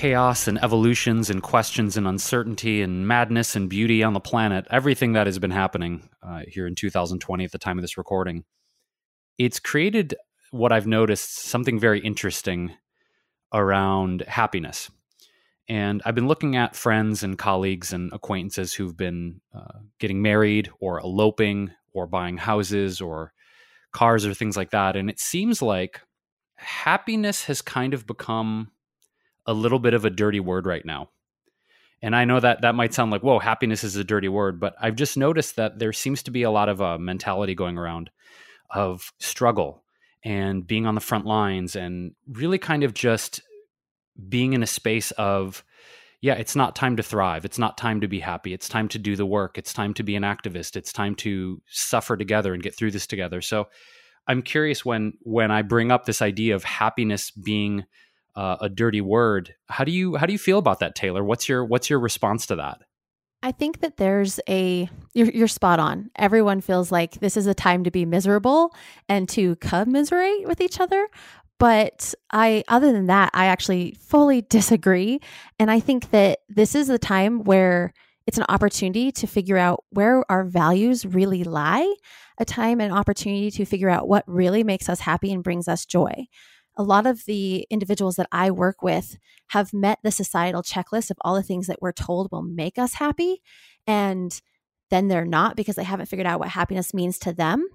chaos and evolutions and questions and uncertainty and madness and beauty on the planet, everything that has been happening uh, here in 2020 at the time of this recording, it's created what I've noticed something very interesting around happiness. And I've been looking at friends and colleagues and acquaintances who've been uh, getting married or eloping or buying houses or cars or things like that. And it seems like happiness has kind of become a little bit of a dirty word right now. And I know that that might sound like, whoa, happiness is a dirty word, but I've just noticed that there seems to be a lot of a mentality going around of struggle and being on the front lines and really kind of just being in a space of, yeah, it's not time to thrive. It's not time to be happy. It's time to do the work. It's time to be an activist. It's time to suffer together and get through this together. So I'm curious when when I bring up this idea of happiness being uh, a dirty word. How do you how do you feel about that, Taylor? What's your what's your response to that? I think that there's a you're, you're spot on. Everyone feels like this is a time to be miserable and to commiserate with each other. But I, other than that, I actually fully disagree. And I think that this is a time where it's an opportunity to figure out where our values really lie, a time and opportunity to figure out what really makes us happy and brings us joy a lot of the individuals that I work with have met the societal checklist of all the things that we're told will make us happy. And then they're not because they haven't figured out what happiness means to them.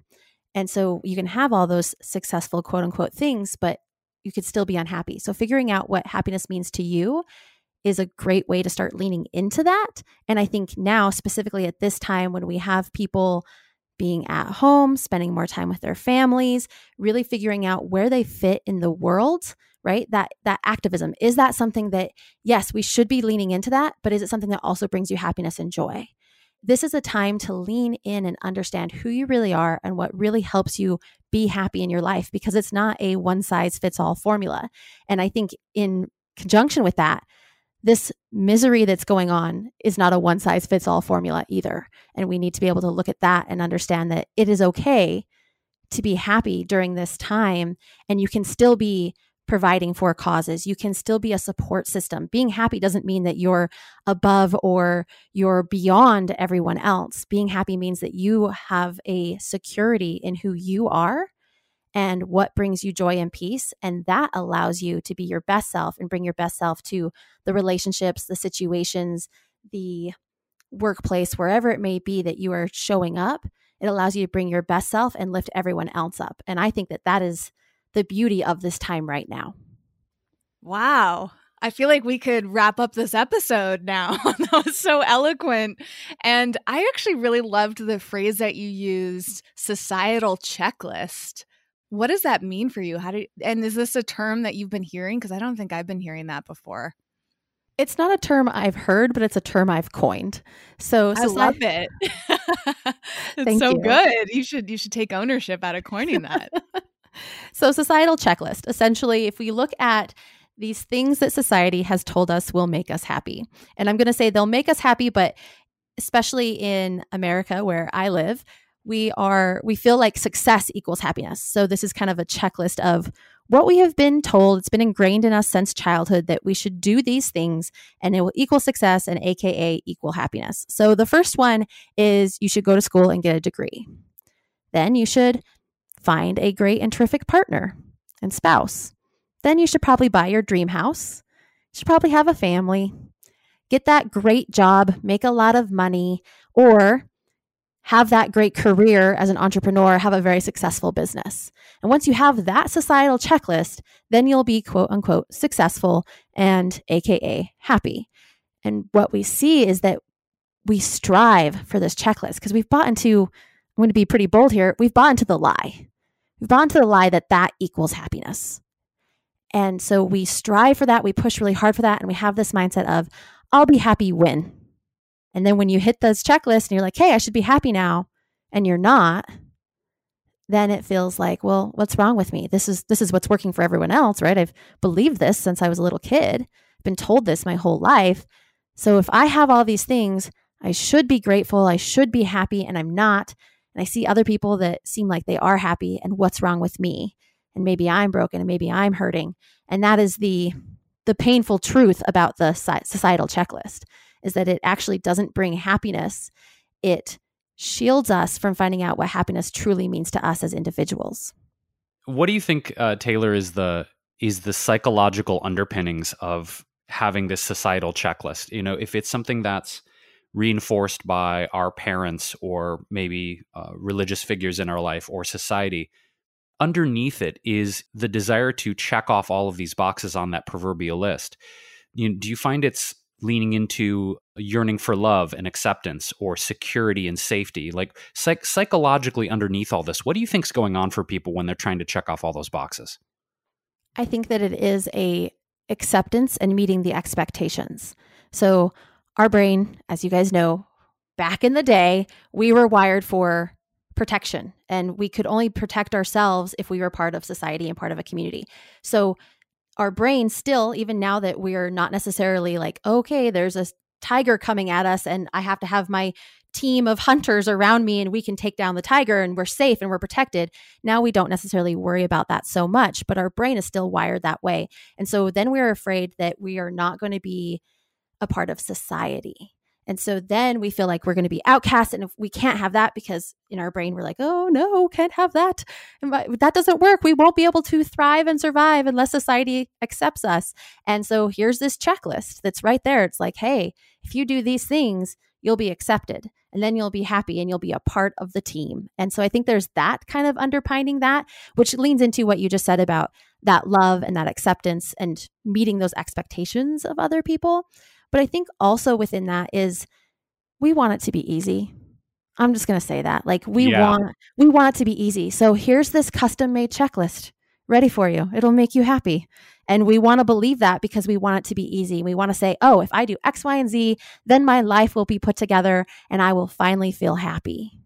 And so you can have all those successful quote unquote things, but you could still be unhappy. So figuring out what happiness means to you is a great way to start leaning into that. And I think now, specifically at this time when we have people being at home, spending more time with their families, really figuring out where they fit in the world, right? That that activism is that something that yes, we should be leaning into that, but is it something that also brings you happiness and joy? This is a time to lean in and understand who you really are and what really helps you be happy in your life because it's not a one size fits all formula. And I think in conjunction with that, this misery that's going on is not a one size fits all formula either. And we need to be able to look at that and understand that it is okay to be happy during this time. And you can still be providing for causes. You can still be a support system. Being happy doesn't mean that you're above or you're beyond everyone else. Being happy means that you have a security in who you are and what brings you joy and peace. And that allows you to be your best self and bring your best self to the relationships, the situations, the workplace, wherever it may be that you are showing up. It allows you to bring your best self and lift everyone else up. And I think that that is the beauty of this time right now. Wow. I feel like we could wrap up this episode now. that was so eloquent. And I actually really loved the phrase that you used societal checklist. What does that mean for you? How do and is this a term that you've been hearing? Because I don't think I've been hearing that before. It's not a term I've heard, but it's a term I've coined. So, I love it. it's so you. good. You should you should take ownership out of coining that. so, societal checklist. Essentially, if we look at these things that society has told us will make us happy, and I'm going to say they'll make us happy, but especially in America where I live, we are we feel like success equals happiness. So this is kind of a checklist of what we have been told. It's been ingrained in us since childhood that we should do these things and it will equal success and aka equal happiness. So the first one is you should go to school and get a degree. Then you should find a great and terrific partner and spouse. Then you should probably buy your dream house. You should probably have a family. Get that great job, make a lot of money, or have that great career as an entrepreneur, have a very successful business. And once you have that societal checklist, then you'll be quote unquote successful and AKA happy. And what we see is that we strive for this checklist because we've bought into, I'm going to be pretty bold here, we've bought into the lie. We've bought into the lie that that equals happiness. And so we strive for that, we push really hard for that, and we have this mindset of, I'll be happy when. And then when you hit those checklists and you're like, hey, I should be happy now, and you're not, then it feels like, well, what's wrong with me? This is this is what's working for everyone else, right? I've believed this since I was a little kid, been told this my whole life. So if I have all these things, I should be grateful, I should be happy, and I'm not. And I see other people that seem like they are happy, and what's wrong with me? And maybe I'm broken, and maybe I'm hurting. And that is the the painful truth about the societal checklist is that it actually doesn't bring happiness. It shields us from finding out what happiness truly means to us as individuals. What do you think, uh, Taylor, is the is the psychological underpinnings of having this societal checklist? You know, if it's something that's reinforced by our parents or maybe uh, religious figures in our life or society, underneath it is the desire to check off all of these boxes on that proverbial list. You, do you find it's leaning into yearning for love and acceptance or security and safety? Like psych- psychologically underneath all this, what do you think's going on for people when they're trying to check off all those boxes? I think that it is a acceptance and meeting the expectations. So our brain, as you guys know, back in the day, we were wired for protection and we could only protect ourselves if we were part of society and part of a community. So our brain still even now that we're not necessarily like okay, there's a tiger coming at us and I have to have my team of hunters around me and we can take down the tiger and we're safe and we're protected. Now we don't necessarily worry about that so much, but our brain is still wired that way. And so then we're afraid that we are not going to be a part of society. And so then we feel like we're going to be outcast and if we can't have that because in our brain we're like, "Oh no, can't have that." And that doesn't work. We won't be able to thrive and survive unless society accepts us. And so here's this checklist that's right there. It's like, "Hey, if you do these things, you'll be accepted and then you'll be happy and you'll be a part of the team." And so I think there's that kind of underpinning that, which leans into what you just said about that love and that acceptance and meeting those expectations of other people. But I think also within that is we want it to be easy. I'm just going to say that. Like we yeah. want we want it to be easy. So here's this custom made checklist ready for you. It'll make you happy. And we want to believe that because we want it to be easy. We want to say, "Oh, if I do X, Y, and Z, then my life will be put together and I will finally feel happy."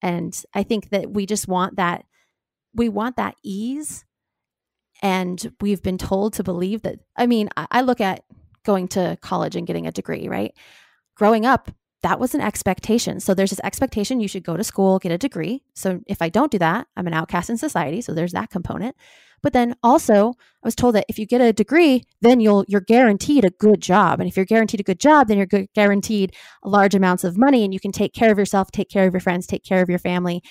And I think that we just want that we want that ease and we've been told to believe that I mean, I look at going to college and getting a degree, right? Growing up, that was an expectation. So there's this expectation you should go to school, get a degree. So if I don't do that, I'm an outcast in society. So there's that component. But then also, I was told that if you get a degree, then you'll you're guaranteed a good job. And if you're guaranteed a good job, then you're guaranteed large amounts of money and you can take care of yourself, take care of your friends, take care of your family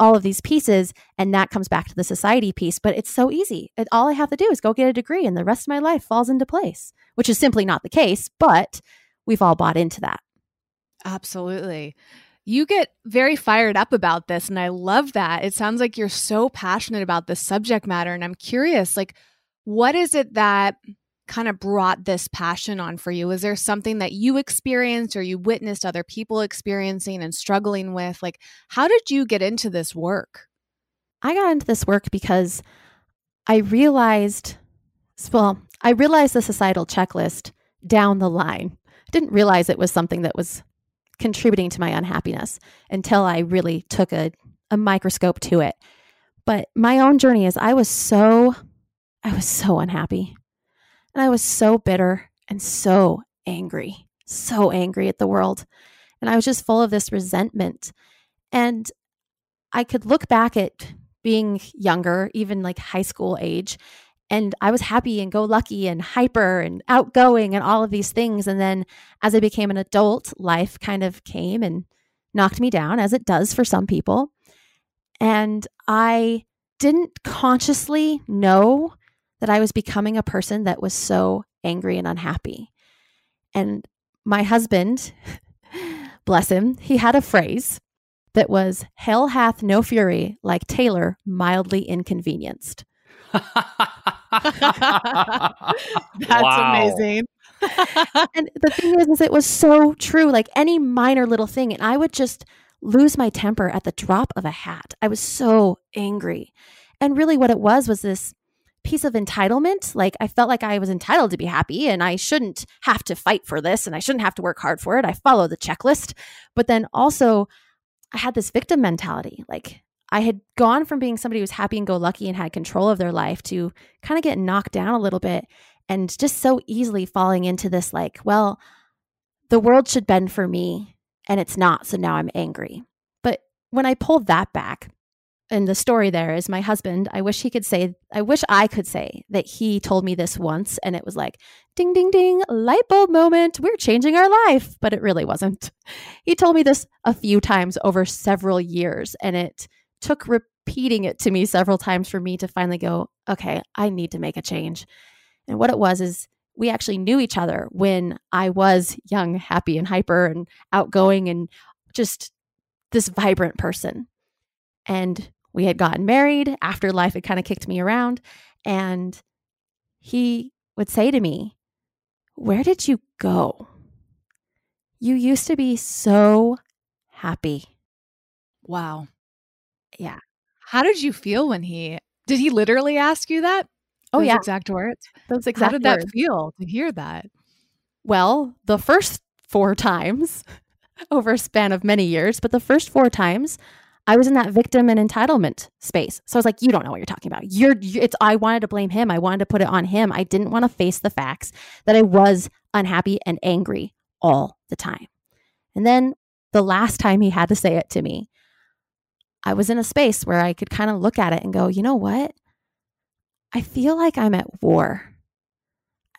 all of these pieces and that comes back to the society piece but it's so easy. It, all i have to do is go get a degree and the rest of my life falls into place which is simply not the case but we've all bought into that. Absolutely. You get very fired up about this and i love that. It sounds like you're so passionate about this subject matter and i'm curious like what is it that kind of brought this passion on for you? Is there something that you experienced or you witnessed other people experiencing and struggling with? Like, how did you get into this work? I got into this work because I realized, well, I realized the societal checklist down the line. I didn't realize it was something that was contributing to my unhappiness until I really took a, a microscope to it. But my own journey is I was so, I was so unhappy. And I was so bitter and so angry, so angry at the world. And I was just full of this resentment. And I could look back at being younger, even like high school age, and I was happy and go lucky and hyper and outgoing and all of these things. And then as I became an adult, life kind of came and knocked me down, as it does for some people. And I didn't consciously know that I was becoming a person that was so angry and unhappy. And my husband, bless him, he had a phrase that was hell hath no fury like Taylor mildly inconvenienced. That's amazing. and the thing is, is it was so true. Like any minor little thing, and I would just lose my temper at the drop of a hat. I was so angry. And really what it was was this piece of entitlement. Like I felt like I was entitled to be happy and I shouldn't have to fight for this and I shouldn't have to work hard for it. I follow the checklist. But then also, I had this victim mentality. Like I had gone from being somebody who was happy and go lucky and had control of their life to kind of get knocked down a little bit and just so easily falling into this, like, well, the world should bend for me and it's not. So now I'm angry. But when I pulled that back, and the story there is my husband. I wish he could say, I wish I could say that he told me this once and it was like, ding, ding, ding, light bulb moment. We're changing our life. But it really wasn't. He told me this a few times over several years and it took repeating it to me several times for me to finally go, okay, I need to make a change. And what it was is we actually knew each other when I was young, happy, and hyper and outgoing and just this vibrant person. And we had gotten married after life had kind of kicked me around. And he would say to me, Where did you go? You used to be so happy. Wow. Yeah. How did you feel when he did he literally ask you that? Oh, Those yeah. exact words. Those exact. How did that feel to hear that? Well, the first four times over a span of many years, but the first four times I was in that victim and entitlement space. So I was like, you don't know what you're talking about. You're, you it's, I wanted to blame him. I wanted to put it on him. I didn't want to face the facts that I was unhappy and angry all the time. And then the last time he had to say it to me, I was in a space where I could kind of look at it and go, you know what? I feel like I'm at war.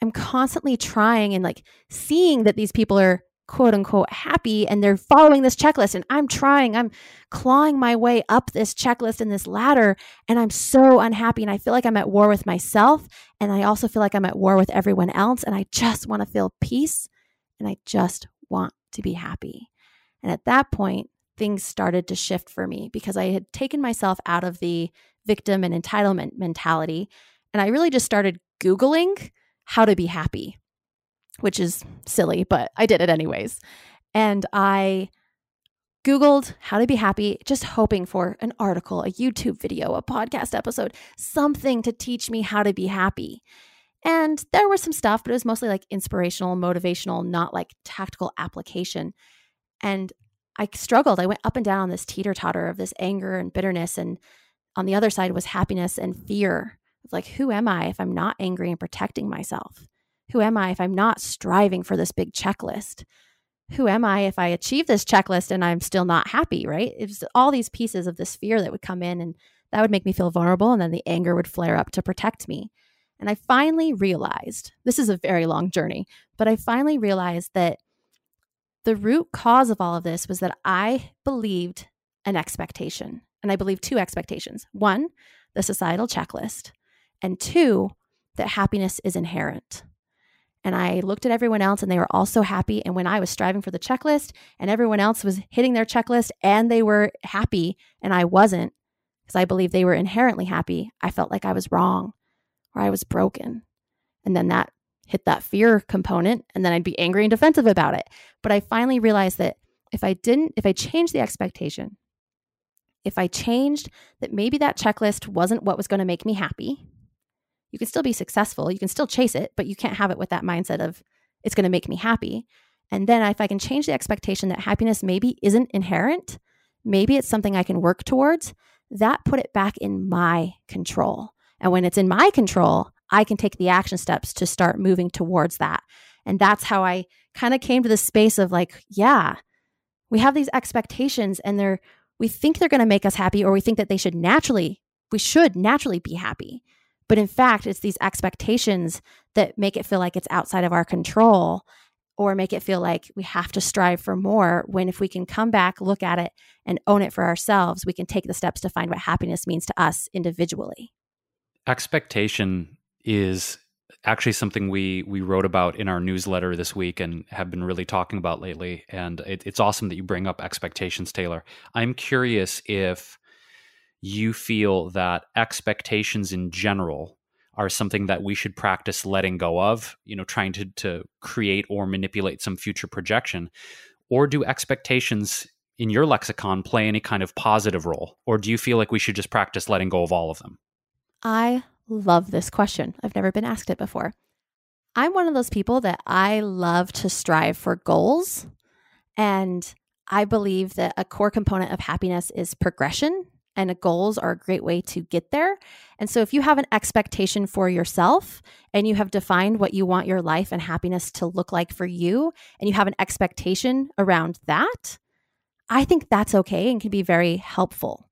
I'm constantly trying and like seeing that these people are quote unquote happy and they're following this checklist and I'm trying, I'm clawing my way up this checklist and this ladder and I'm so unhappy and I feel like I'm at war with myself and I also feel like I'm at war with everyone else and I just want to feel peace and I just want to be happy. And at that point, things started to shift for me because I had taken myself out of the victim and entitlement mentality and I really just started Googling how to be happy, which is silly, but I did it anyways. And I Googled how to be happy, just hoping for an article, a YouTube video, a podcast episode, something to teach me how to be happy. And there was some stuff, but it was mostly like inspirational, motivational, not like tactical application. And I struggled. I went up and down on this teeter totter of this anger and bitterness. And on the other side was happiness and fear like, who am I if I'm not angry and protecting myself? Who am I if I'm not striving for this big checklist? Who am I if I achieve this checklist and I'm still not happy, right? It's all these pieces of this fear that would come in and that would make me feel vulnerable. And then the anger would flare up to protect me. And I finally realized this is a very long journey, but I finally realized that the root cause of all of this was that I believed an expectation. And I believed two expectations one, the societal checklist, and two, that happiness is inherent. And I looked at everyone else and they were all so happy. And when I was striving for the checklist and everyone else was hitting their checklist and they were happy and I wasn't, because I believe they were inherently happy, I felt like I was wrong or I was broken. And then that hit that fear component and then I'd be angry and defensive about it. But I finally realized that if I didn't, if I changed the expectation, if I changed that maybe that checklist wasn't what was going to make me happy, you can still be successful. You can still chase it, but you can't have it with that mindset of it's going to make me happy. And then if I can change the expectation that happiness maybe isn't inherent, maybe it's something I can work towards, that put it back in my control. And when it's in my control, I can take the action steps to start moving towards that. And that's how I kind of came to the space of like, yeah, we have these expectations and they're we think they're going to make us happy or we think that they should naturally we should naturally be happy. But in fact, it's these expectations that make it feel like it's outside of our control or make it feel like we have to strive for more. When if we can come back, look at it, and own it for ourselves, we can take the steps to find what happiness means to us individually. Expectation is actually something we we wrote about in our newsletter this week and have been really talking about lately. And it, it's awesome that you bring up expectations, Taylor. I'm curious if you feel that expectations in general are something that we should practice letting go of, you know, trying to to create or manipulate some future projection, or do expectations in your lexicon play any kind of positive role, or do you feel like we should just practice letting go of all of them? I love this question. I've never been asked it before. I'm one of those people that I love to strive for goals. And I believe that a core component of happiness is progression, and goals are a great way to get there. And so, if you have an expectation for yourself and you have defined what you want your life and happiness to look like for you, and you have an expectation around that, I think that's okay and can be very helpful.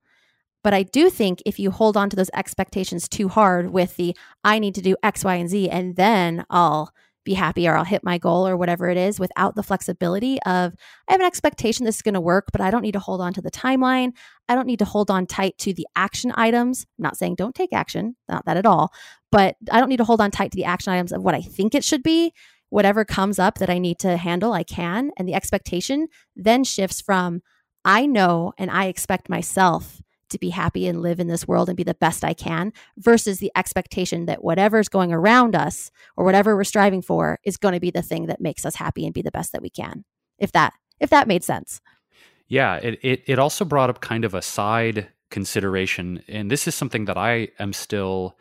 But I do think if you hold on to those expectations too hard with the I need to do X, Y, and Z, and then I'll be happy or I'll hit my goal or whatever it is without the flexibility of I have an expectation this is going to work, but I don't need to hold on to the timeline. I don't need to hold on tight to the action items. I'm not saying don't take action, not that at all, but I don't need to hold on tight to the action items of what I think it should be. Whatever comes up that I need to handle, I can. And the expectation then shifts from I know and I expect myself to be happy and live in this world and be the best I can versus the expectation that whatever's going around us or whatever we're striving for is going to be the thing that makes us happy and be the best that we can. If that if that made sense. Yeah, it it, it also brought up kind of a side consideration and this is something that I am still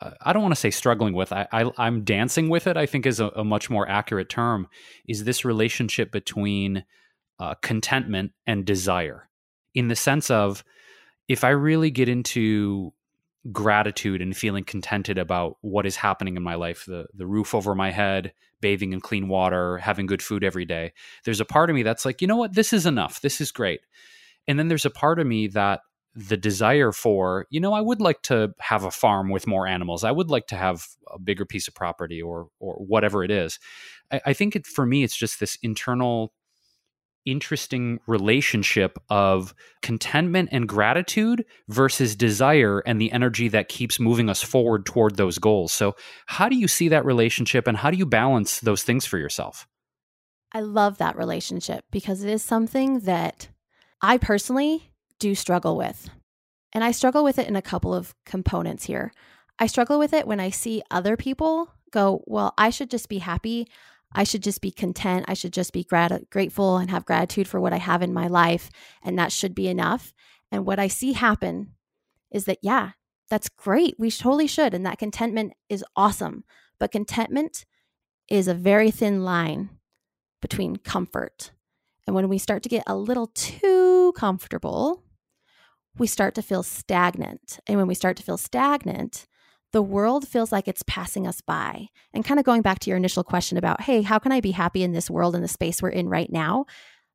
uh, I don't want to say struggling with. I, I am dancing with it. I think is a, a, much more accurate term. Is this relationship between uh, contentment and desire, in the sense of if I really get into gratitude and feeling contented about what is happening in my life the the roof over my head bathing in clean water having good food every day there's a part of me that's like you know what? This is enough. This is great. And then there's a part of me that the desire for you know i would like to have a farm with more animals. I would like to have a bigger piece of property or or whatever it is. I, I think it, for me it's just this internal interesting relationship of contentment and gratitude versus desire and the energy that keeps moving us forward toward those goals. So, how do you see that relationship and how do you balance those things for yourself? I love that relationship because it is something that I personally do struggle with. And I struggle with it in a couple of components here. I struggle with it when I see other people go, Well, I should just be happy. I should just be content. I should just be grat- grateful and have gratitude for what I have in my life. And that should be enough. And what I see happen is that, yeah, that's great. We totally should. And that contentment is awesome. But contentment is a very thin line between comfort. And when we start to get a little too comfortable, we start to feel stagnant. And when we start to feel stagnant, the world feels like it's passing us by. And kind of going back to your initial question about, hey, how can I be happy in this world, in the space we're in right now?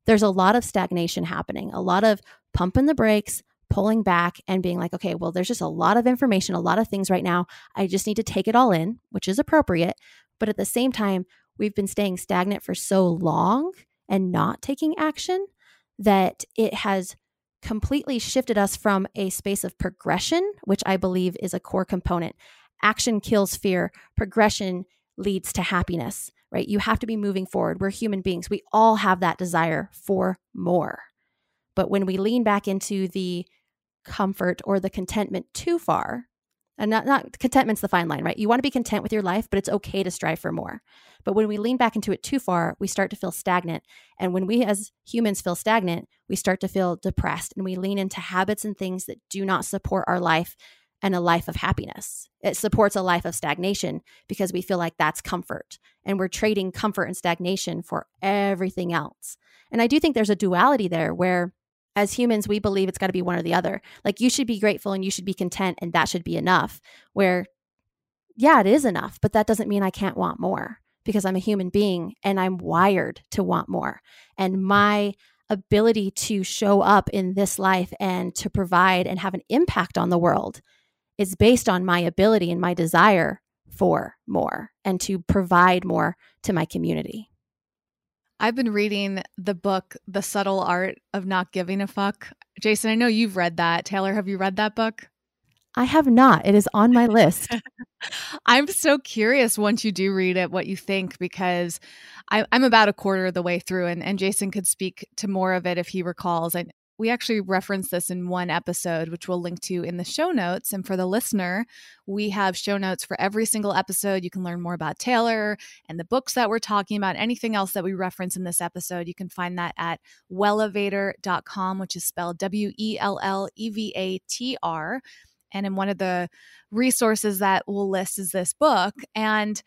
There's a lot of stagnation happening, a lot of pumping the brakes, pulling back, and being like, okay, well, there's just a lot of information, a lot of things right now. I just need to take it all in, which is appropriate. But at the same time, we've been staying stagnant for so long and not taking action that it has completely shifted us from a space of progression, which I believe is a core component. Action kills fear, progression leads to happiness, right? You have to be moving forward. We're human beings. We all have that desire for more. But when we lean back into the comfort or the contentment too far, and not, not contentment's the fine line, right? You want to be content with your life, but it's okay to strive for more. But when we lean back into it too far, we start to feel stagnant. And when we as humans feel stagnant, we start to feel depressed and we lean into habits and things that do not support our life and a life of happiness. It supports a life of stagnation because we feel like that's comfort. And we're trading comfort and stagnation for everything else. And I do think there's a duality there where as humans, we believe it's got to be one or the other. Like you should be grateful and you should be content and that should be enough. Where, yeah, it is enough, but that doesn't mean I can't want more because I'm a human being and I'm wired to want more. And my ability to show up in this life and to provide and have an impact on the world is based on my ability and my desire for more and to provide more to my community. I've been reading the book, The Subtle Art of Not Giving a Fuck. Jason, I know you've read that. Taylor, have you read that book? I have not. It is on my list. I'm so curious once you do read it what you think because I, am about a quarter of the way through, and, and Jason could speak to more of it if he recalls. I, we actually reference this in one episode, which we'll link to in the show notes. And for the listener, we have show notes for every single episode. You can learn more about Taylor and the books that we're talking about, anything else that we reference in this episode. You can find that at wellevatr.com, which is spelled W E L L E V A T R. and in one of the resources that we'll list is this book. And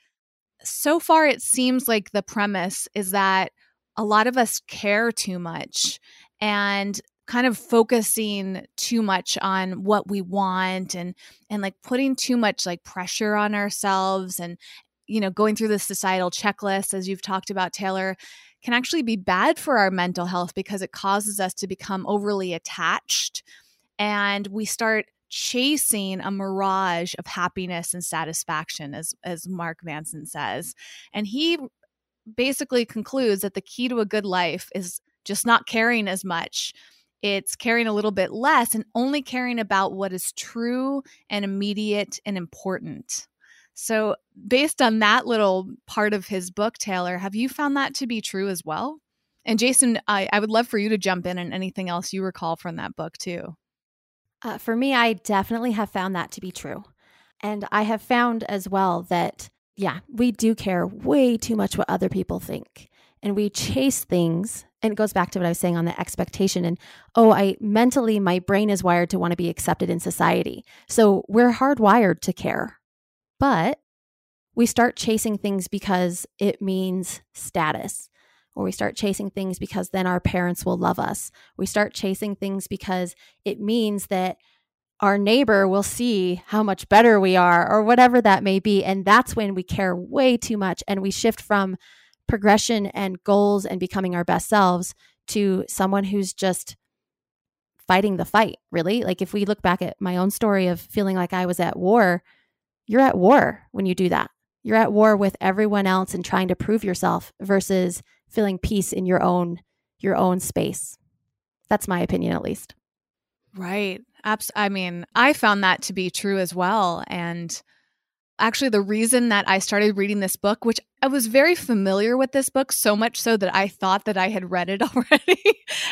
so far, it seems like the premise is that a lot of us care too much and kind of focusing too much on what we want and and like putting too much like pressure on ourselves and you know going through the societal checklist as you've talked about Taylor can actually be bad for our mental health because it causes us to become overly attached and we start chasing a mirage of happiness and satisfaction as as Mark Manson says. And he basically concludes that the key to a good life is just not caring as much it's caring a little bit less and only caring about what is true and immediate and important. So, based on that little part of his book, Taylor, have you found that to be true as well? And Jason, I, I would love for you to jump in and anything else you recall from that book too. Uh, for me, I definitely have found that to be true. And I have found as well that, yeah, we do care way too much what other people think. And we chase things and it goes back to what I was saying on the expectation and oh, I mentally my brain is wired to want to be accepted in society. So we're hardwired to care. But we start chasing things because it means status. Or we start chasing things because then our parents will love us. We start chasing things because it means that our neighbor will see how much better we are, or whatever that may be. And that's when we care way too much and we shift from progression and goals and becoming our best selves to someone who's just fighting the fight, really. Like if we look back at my own story of feeling like I was at war, you're at war when you do that. You're at war with everyone else and trying to prove yourself versus feeling peace in your own your own space. That's my opinion at least. Right. Abs- I mean, I found that to be true as well and actually the reason that I started reading this book, which I was very familiar with this book, so much so that I thought that I had read it already.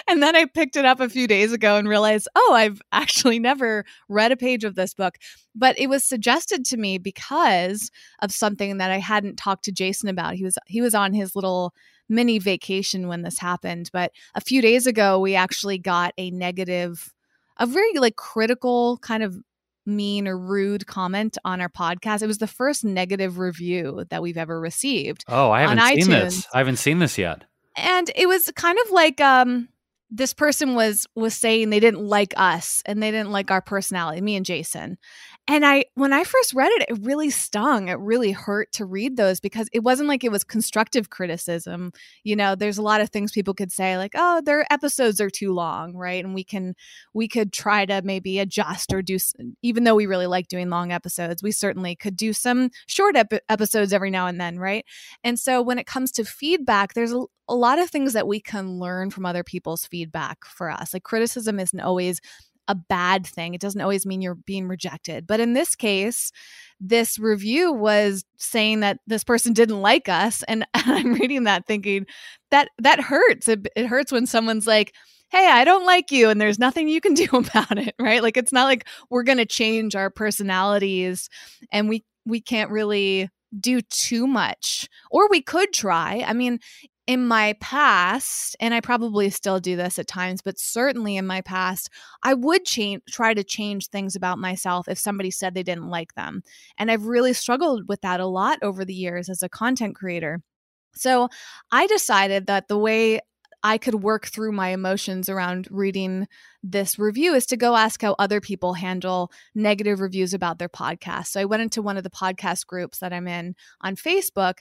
and then I picked it up a few days ago and realized, oh, I've actually never read a page of this book. But it was suggested to me because of something that I hadn't talked to Jason about. He was he was on his little mini vacation when this happened. But a few days ago, we actually got a negative a very like critical kind of mean or rude comment on our podcast. It was the first negative review that we've ever received. Oh, I haven't seen iTunes. this. I haven't seen this yet. And it was kind of like um this person was was saying they didn't like us and they didn't like our personality, me and Jason. And I, when I first read it, it really stung. It really hurt to read those because it wasn't like it was constructive criticism. You know, there's a lot of things people could say, like, "Oh, their episodes are too long," right? And we can, we could try to maybe adjust or do. Even though we really like doing long episodes, we certainly could do some short ep- episodes every now and then, right? And so when it comes to feedback, there's a, a lot of things that we can learn from other people's feedback for us. Like criticism isn't always a bad thing. It doesn't always mean you're being rejected. But in this case, this review was saying that this person didn't like us and I'm reading that thinking that that hurts. It, it hurts when someone's like, "Hey, I don't like you and there's nothing you can do about it." Right? Like it's not like we're going to change our personalities and we we can't really do too much or we could try. I mean, in my past, and I probably still do this at times, but certainly in my past, I would change, try to change things about myself if somebody said they didn't like them. And I've really struggled with that a lot over the years as a content creator. So I decided that the way I could work through my emotions around reading this review is to go ask how other people handle negative reviews about their podcast. So I went into one of the podcast groups that I'm in on Facebook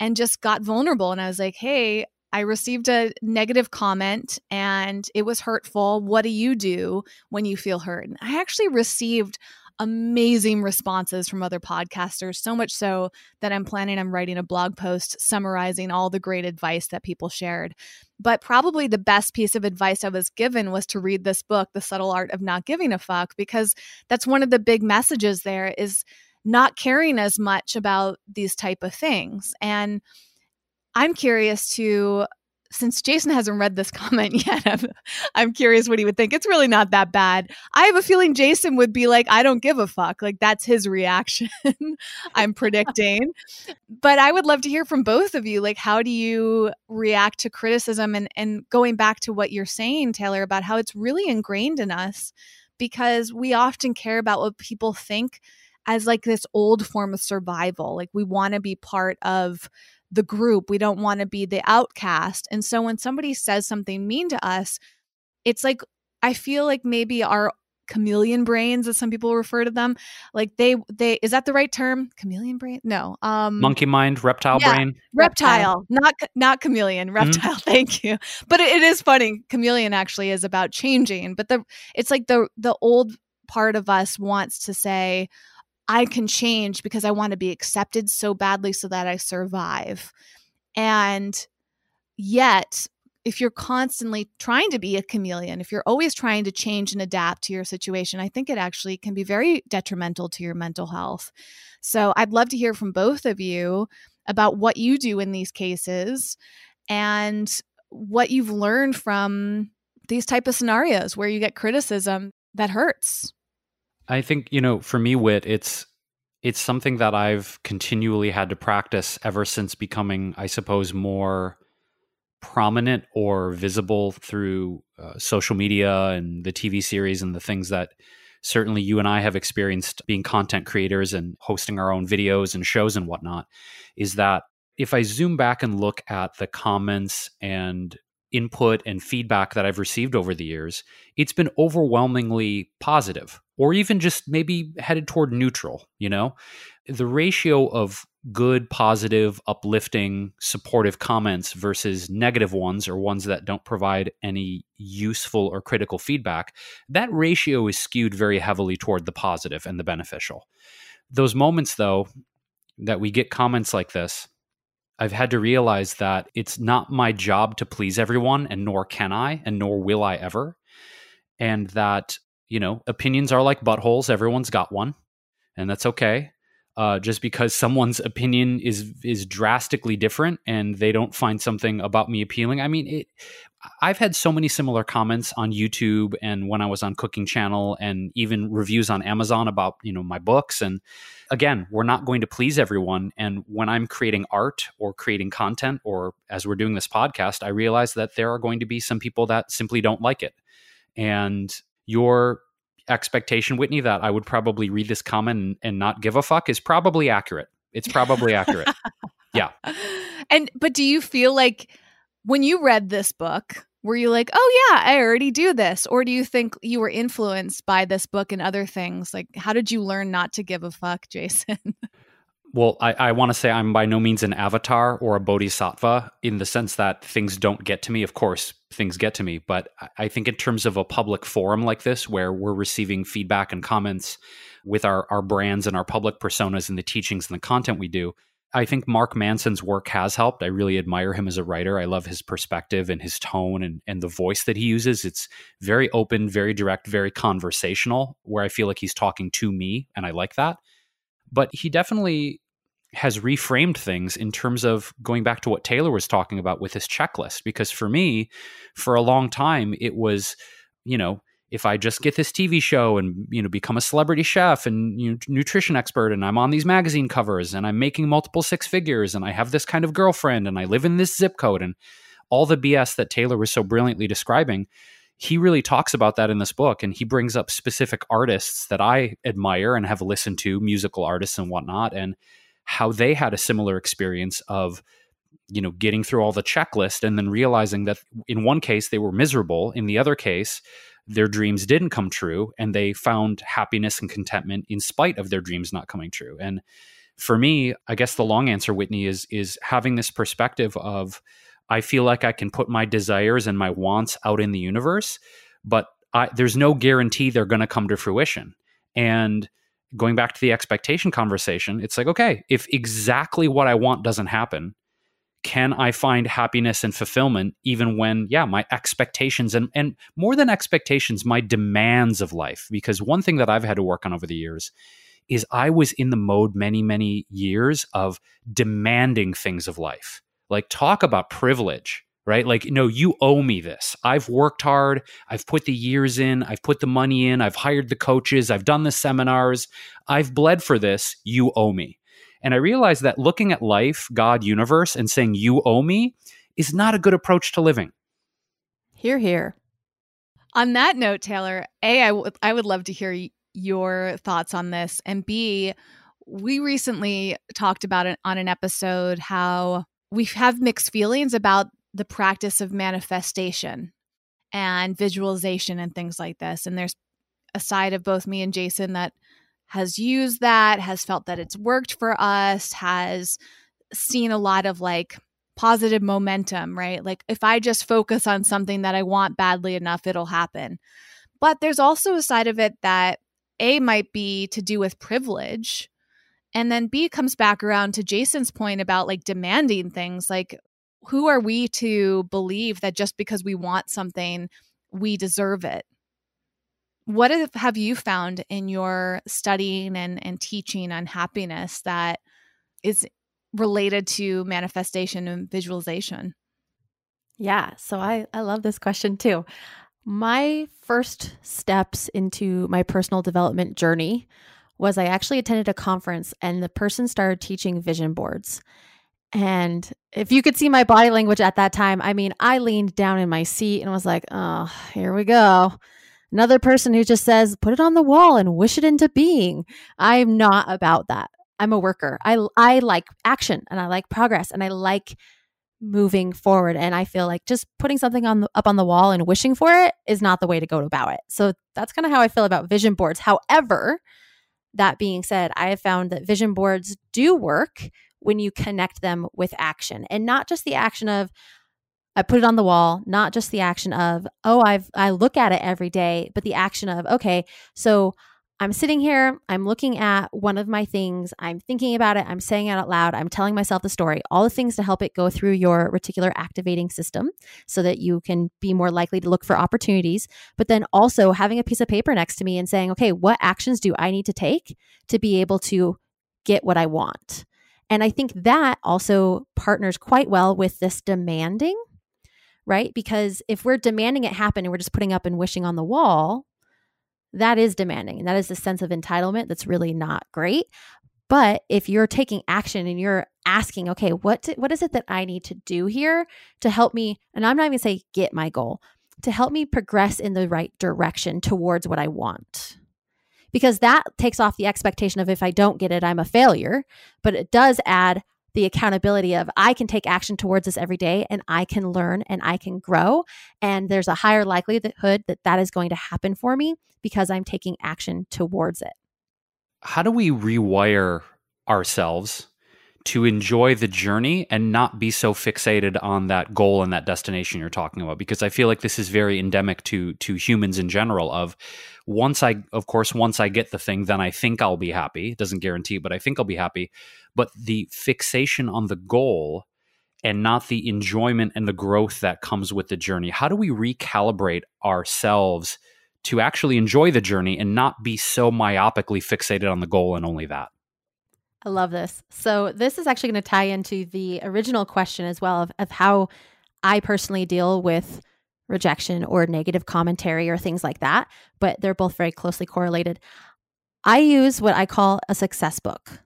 and just got vulnerable. And I was like, hey, I received a negative comment and it was hurtful. What do you do when you feel hurt? And I actually received amazing responses from other podcasters, so much so that I'm planning on writing a blog post summarizing all the great advice that people shared. But probably the best piece of advice I was given was to read this book, The Subtle Art of Not Giving a Fuck, because that's one of the big messages there is not caring as much about these type of things. And I'm curious to since Jason hasn't read this comment yet, I'm, I'm, curious what he would think. It's really not that bad. I have a feeling Jason would be like, I don't give a fuck. Like, that's his reaction, I'm predicting. but I would love to hear from both of you. Like, how do you react to criticism? And, and going back to what you're saying, Taylor, about how it's really ingrained in us because we often care about what people think as like this old form of survival. Like we want to be part of the group. We don't want to be the outcast. And so when somebody says something mean to us, it's like I feel like maybe our chameleon brains as some people refer to them like they they is that the right term chameleon brain no um monkey mind reptile yeah, brain reptile, reptile not not chameleon mm-hmm. reptile mm-hmm. thank you but it, it is funny chameleon actually is about changing but the it's like the the old part of us wants to say I can change because I want to be accepted so badly so that I survive. And yet, if you're constantly trying to be a chameleon, if you're always trying to change and adapt to your situation, I think it actually can be very detrimental to your mental health. So I'd love to hear from both of you about what you do in these cases and what you've learned from these type of scenarios where you get criticism that hurts. I think, you know, for me, Whit, it's it's something that I've continually had to practice ever since becoming, I suppose, more prominent or visible through uh, social media and the TV series and the things that certainly you and I have experienced being content creators and hosting our own videos and shows and whatnot. Is that if I zoom back and look at the comments and input and feedback that I've received over the years, it's been overwhelmingly positive or even just maybe headed toward neutral, you know? The ratio of good, positive, uplifting, supportive comments versus negative ones or ones that don't provide any useful or critical feedback, that ratio is skewed very heavily toward the positive and the beneficial. Those moments, though, that we get comments like this, I've had to realize that it's not my job to please everyone, and nor can I, and nor will I ever. And that, you know, opinions are like buttholes. Everyone's got one, and that's okay. Uh, just because someone's opinion is is drastically different and they don't find something about me appealing. I mean, it, I've had so many similar comments on YouTube and when I was on Cooking Channel and even reviews on Amazon about you know my books and again, we're not going to please everyone. And when I'm creating art or creating content, or as we're doing this podcast, I realize that there are going to be some people that simply don't like it. And your expectation, Whitney, that I would probably read this comment and, not give a fuck is probably accurate. It's probably accurate. Yeah. And, but do you feel like when you read this book, were you like, oh, yeah, I already do this? Or do you think you were influenced by this book and other things? Like, how did you learn not to give a fuck, Jason? well, I, I want to say I'm by no means an avatar or a bodhisattva in the sense that things don't get to me. Of course, things get to me. But I think in terms of a public forum like this, where we're receiving feedback and comments with our, our brands and our public personas and the teachings and the content we do, I think Mark Manson's work has helped. I really admire him as a writer. I love his perspective and his tone and, and the voice that he uses. It's very open, very direct, very conversational, where I feel like he's talking to me, and I like that. But he definitely has reframed things in terms of going back to what Taylor was talking about with his checklist. Because for me, for a long time, it was, you know, if I just get this TV show and you know become a celebrity chef and you know, nutrition expert and I'm on these magazine covers and I'm making multiple six figures and I have this kind of girlfriend and I live in this zip code and all the BS that Taylor was so brilliantly describing, he really talks about that in this book and he brings up specific artists that I admire and have listened to, musical artists and whatnot, and how they had a similar experience of you know getting through all the checklist and then realizing that in one case they were miserable in the other case their dreams didn't come true and they found happiness and contentment in spite of their dreams not coming true. And for me i guess the long answer whitney is is having this perspective of i feel like i can put my desires and my wants out in the universe but I, there's no guarantee they're going to come to fruition. And going back to the expectation conversation it's like okay if exactly what i want doesn't happen can I find happiness and fulfillment even when, yeah, my expectations and, and more than expectations, my demands of life? Because one thing that I've had to work on over the years is I was in the mode many, many years of demanding things of life. Like, talk about privilege, right? Like, no, you owe me this. I've worked hard. I've put the years in. I've put the money in. I've hired the coaches. I've done the seminars. I've bled for this. You owe me. And I realized that looking at life, God, universe, and saying, you owe me is not a good approach to living. Hear, hear. On that note, Taylor, A, I, w- I would love to hear your thoughts on this. And B, we recently talked about it on an episode how we have mixed feelings about the practice of manifestation and visualization and things like this. And there's a side of both me and Jason that has used that, has felt that it's worked for us, has seen a lot of like positive momentum, right? Like if I just focus on something that I want badly enough, it'll happen. But there's also a side of it that A might be to do with privilege. And then B comes back around to Jason's point about like demanding things. Like, who are we to believe that just because we want something, we deserve it? What have you found in your studying and, and teaching on happiness that is related to manifestation and visualization? Yeah, so I, I love this question too. My first steps into my personal development journey was I actually attended a conference and the person started teaching vision boards. And if you could see my body language at that time, I mean, I leaned down in my seat and was like, oh, here we go. Another person who just says, put it on the wall and wish it into being. I'm not about that. I'm a worker. I I like action and I like progress and I like moving forward and I feel like just putting something on the, up on the wall and wishing for it is not the way to go about it. So that's kind of how I feel about vision boards. However, that being said, I have found that vision boards do work when you connect them with action and not just the action of I put it on the wall, not just the action of, oh, I've I look at it every day, but the action of, okay, so I'm sitting here, I'm looking at one of my things, I'm thinking about it, I'm saying it out loud, I'm telling myself the story, all the things to help it go through your reticular activating system so that you can be more likely to look for opportunities. But then also having a piece of paper next to me and saying, okay, what actions do I need to take to be able to get what I want? And I think that also partners quite well with this demanding, right? Because if we're demanding it happen and we're just putting up and wishing on the wall, that is demanding and that is a sense of entitlement that's really not great. But if you're taking action and you're asking okay what what is it that i need to do here to help me? And i'm not even say get my goal to help me progress in the right direction towards what i want. Because that takes off the expectation of if i don't get it i'm a failure but it does add the accountability of I can take action towards this every day and I can learn and I can grow. And there's a higher likelihood that that is going to happen for me because I'm taking action towards it. How do we rewire ourselves to enjoy the journey and not be so fixated on that goal and that destination you're talking about. Because i feel like this is very endemic to to humans in general of once i of course once i get the thing then i think i'll be happy. It doesn't guarantee but i think i'll be happy. But the fixation on the goal and not the enjoyment and the growth that comes with the journey how do we recalibrate ourselves to actually enjoy the journey and not be so myopically fixated on the goal and only that I love this. So, this is actually going to tie into the original question as well of, of how I personally deal with rejection or negative commentary or things like that, but they're both very closely correlated. I use what I call a success book,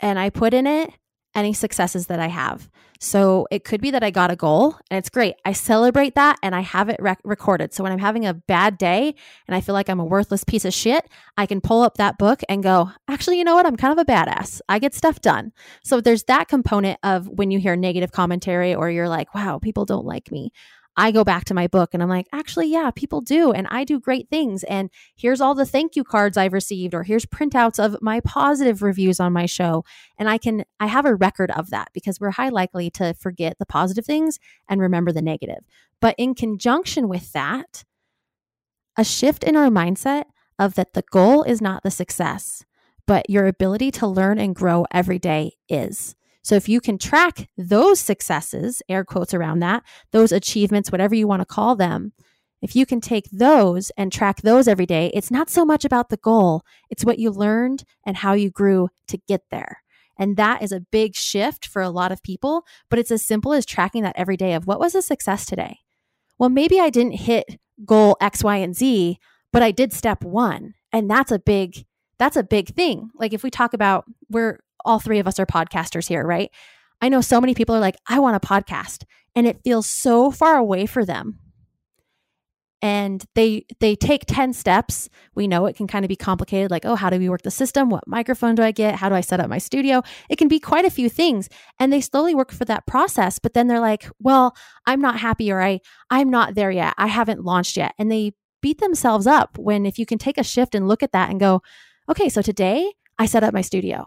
and I put in it any successes that I have. So it could be that I got a goal and it's great. I celebrate that and I have it rec- recorded. So when I'm having a bad day and I feel like I'm a worthless piece of shit, I can pull up that book and go, actually, you know what? I'm kind of a badass. I get stuff done. So there's that component of when you hear negative commentary or you're like, wow, people don't like me. I go back to my book and I'm like, actually, yeah, people do. And I do great things. And here's all the thank you cards I've received, or here's printouts of my positive reviews on my show. And I can, I have a record of that because we're high likely to forget the positive things and remember the negative. But in conjunction with that, a shift in our mindset of that the goal is not the success, but your ability to learn and grow every day is. So if you can track those successes, air quotes around that, those achievements, whatever you want to call them, if you can take those and track those every day, it's not so much about the goal, it's what you learned and how you grew to get there. And that is a big shift for a lot of people, but it's as simple as tracking that every day of what was a success today? Well, maybe I didn't hit goal X, Y, and Z, but I did step one. And that's a big, that's a big thing. Like if we talk about we're all three of us are podcasters here, right? I know so many people are like, I want a podcast, and it feels so far away for them. and they they take 10 steps. We know it can kind of be complicated like oh how do we work the system? What microphone do i get? How do i set up my studio? It can be quite a few things and they slowly work for that process but then they're like well i'm not happy or i i'm not there yet. I haven't launched yet. And they beat themselves up when if you can take a shift and look at that and go okay so today i set up my studio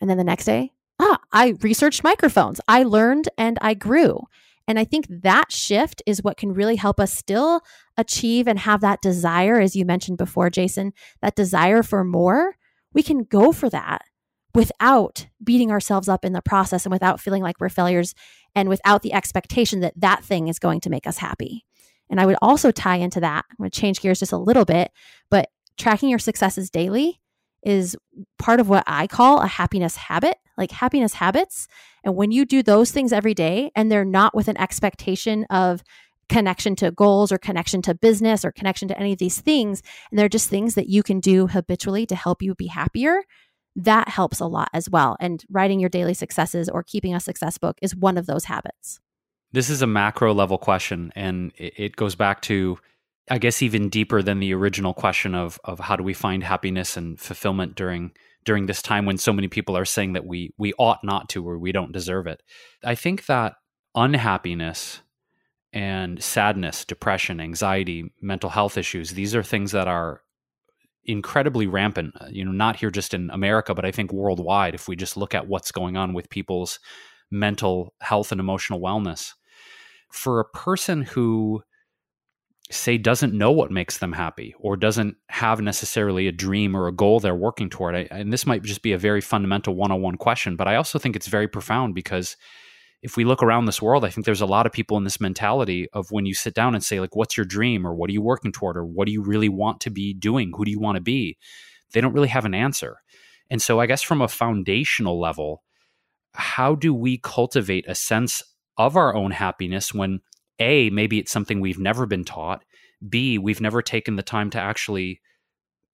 and then the next day ah i researched microphones i learned and i grew and I think that shift is what can really help us still achieve and have that desire, as you mentioned before, Jason, that desire for more. We can go for that without beating ourselves up in the process and without feeling like we're failures and without the expectation that that thing is going to make us happy. And I would also tie into that. I'm going to change gears just a little bit, but tracking your successes daily is part of what I call a happiness habit, like happiness habits. And when you do those things every day and they're not with an expectation of connection to goals or connection to business or connection to any of these things, and they're just things that you can do habitually to help you be happier, that helps a lot as well. And writing your daily successes or keeping a success book is one of those habits. This is a macro level question, and it goes back to I guess even deeper than the original question of of how do we find happiness and fulfillment during during this time when so many people are saying that we we ought not to or we don't deserve it. I think that unhappiness and sadness, depression, anxiety, mental health issues, these are things that are incredibly rampant, uh, you know, not here just in America, but I think worldwide if we just look at what's going on with people's mental health and emotional wellness. For a person who say doesn't know what makes them happy or doesn't have necessarily a dream or a goal they're working toward I, and this might just be a very fundamental one-on-one question but i also think it's very profound because if we look around this world i think there's a lot of people in this mentality of when you sit down and say like what's your dream or what are you working toward or what do you really want to be doing? Who do you want to be? They don't really have an answer. And so i guess from a foundational level how do we cultivate a sense of our own happiness when a, maybe it's something we've never been taught. B, we've never taken the time to actually,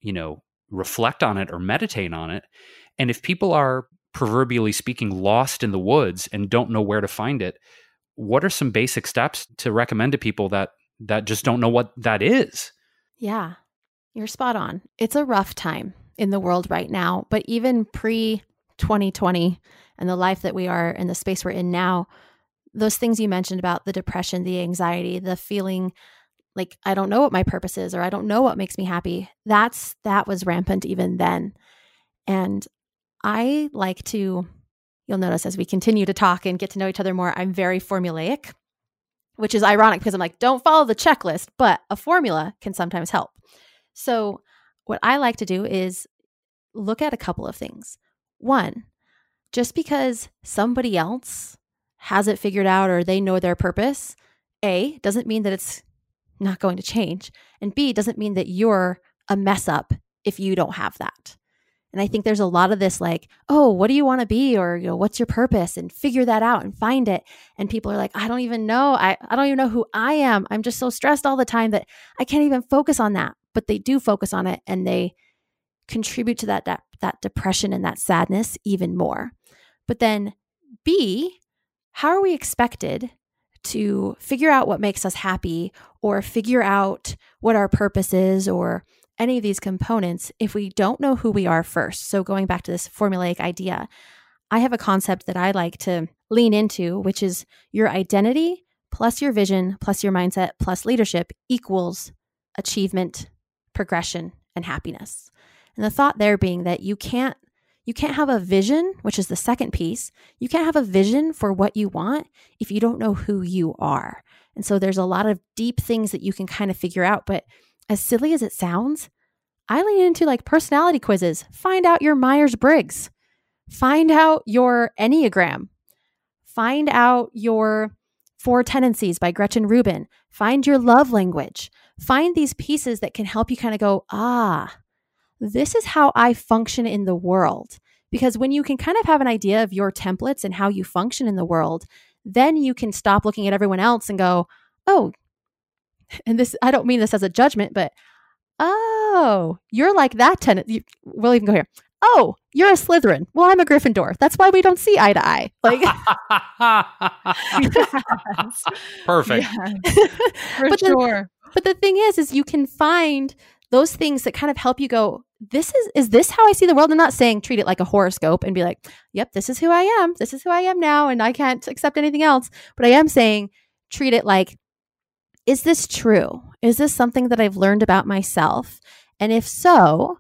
you know, reflect on it or meditate on it. And if people are proverbially speaking lost in the woods and don't know where to find it, what are some basic steps to recommend to people that that just don't know what that is? Yeah. You're spot on. It's a rough time in the world right now, but even pre 2020 and the life that we are in the space we're in now, those things you mentioned about the depression, the anxiety, the feeling like I don't know what my purpose is or I don't know what makes me happy. That's that was rampant even then. And I like to you'll notice as we continue to talk and get to know each other more, I'm very formulaic, which is ironic because I'm like don't follow the checklist, but a formula can sometimes help. So what I like to do is look at a couple of things. One, just because somebody else has it figured out or they know their purpose, A, doesn't mean that it's not going to change. And B, doesn't mean that you're a mess up if you don't have that. And I think there's a lot of this like, oh, what do you want to be? Or, you know, what's your purpose? And figure that out and find it. And people are like, I don't even know. I, I don't even know who I am. I'm just so stressed all the time that I can't even focus on that. But they do focus on it and they contribute to that, that, that depression and that sadness even more. But then B, how are we expected to figure out what makes us happy or figure out what our purpose is or any of these components if we don't know who we are first? So, going back to this formulaic idea, I have a concept that I like to lean into, which is your identity plus your vision plus your mindset plus leadership equals achievement, progression, and happiness. And the thought there being that you can't you can't have a vision, which is the second piece. You can't have a vision for what you want if you don't know who you are. And so there's a lot of deep things that you can kind of figure out. But as silly as it sounds, I lean into like personality quizzes. Find out your Myers Briggs, find out your Enneagram, find out your Four Tendencies by Gretchen Rubin, find your love language. Find these pieces that can help you kind of go, ah, this is how I function in the world. Because when you can kind of have an idea of your templates and how you function in the world, then you can stop looking at everyone else and go, oh, and this, I don't mean this as a judgment, but oh, you're like that tenant. We'll even go here. oh, you're a Slytherin. Well, I'm a Gryffindor. That's why we don't see eye to eye. Like, perfect. Yes, for But the- sure. but the thing is, is you can find those things that kind of help you go, this is, is this how I see the world? I'm not saying treat it like a horoscope and be like, yep, this is who I am. This is who I am now. And I can't accept anything else. But I am saying treat it like, is this true? Is this something that I've learned about myself? And if so,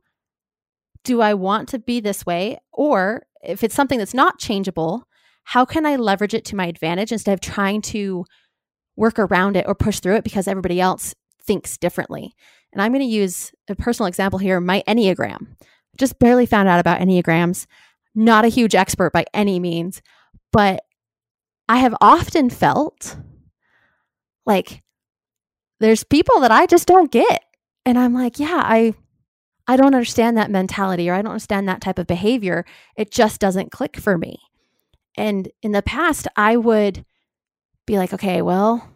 do I want to be this way? Or if it's something that's not changeable, how can I leverage it to my advantage instead of trying to work around it or push through it because everybody else thinks differently? And I'm going to use a personal example here my Enneagram. Just barely found out about Enneagrams. Not a huge expert by any means, but I have often felt like there's people that I just don't get. And I'm like, yeah, I I don't understand that mentality or I don't understand that type of behavior. It just doesn't click for me. And in the past, I would be like, okay, well,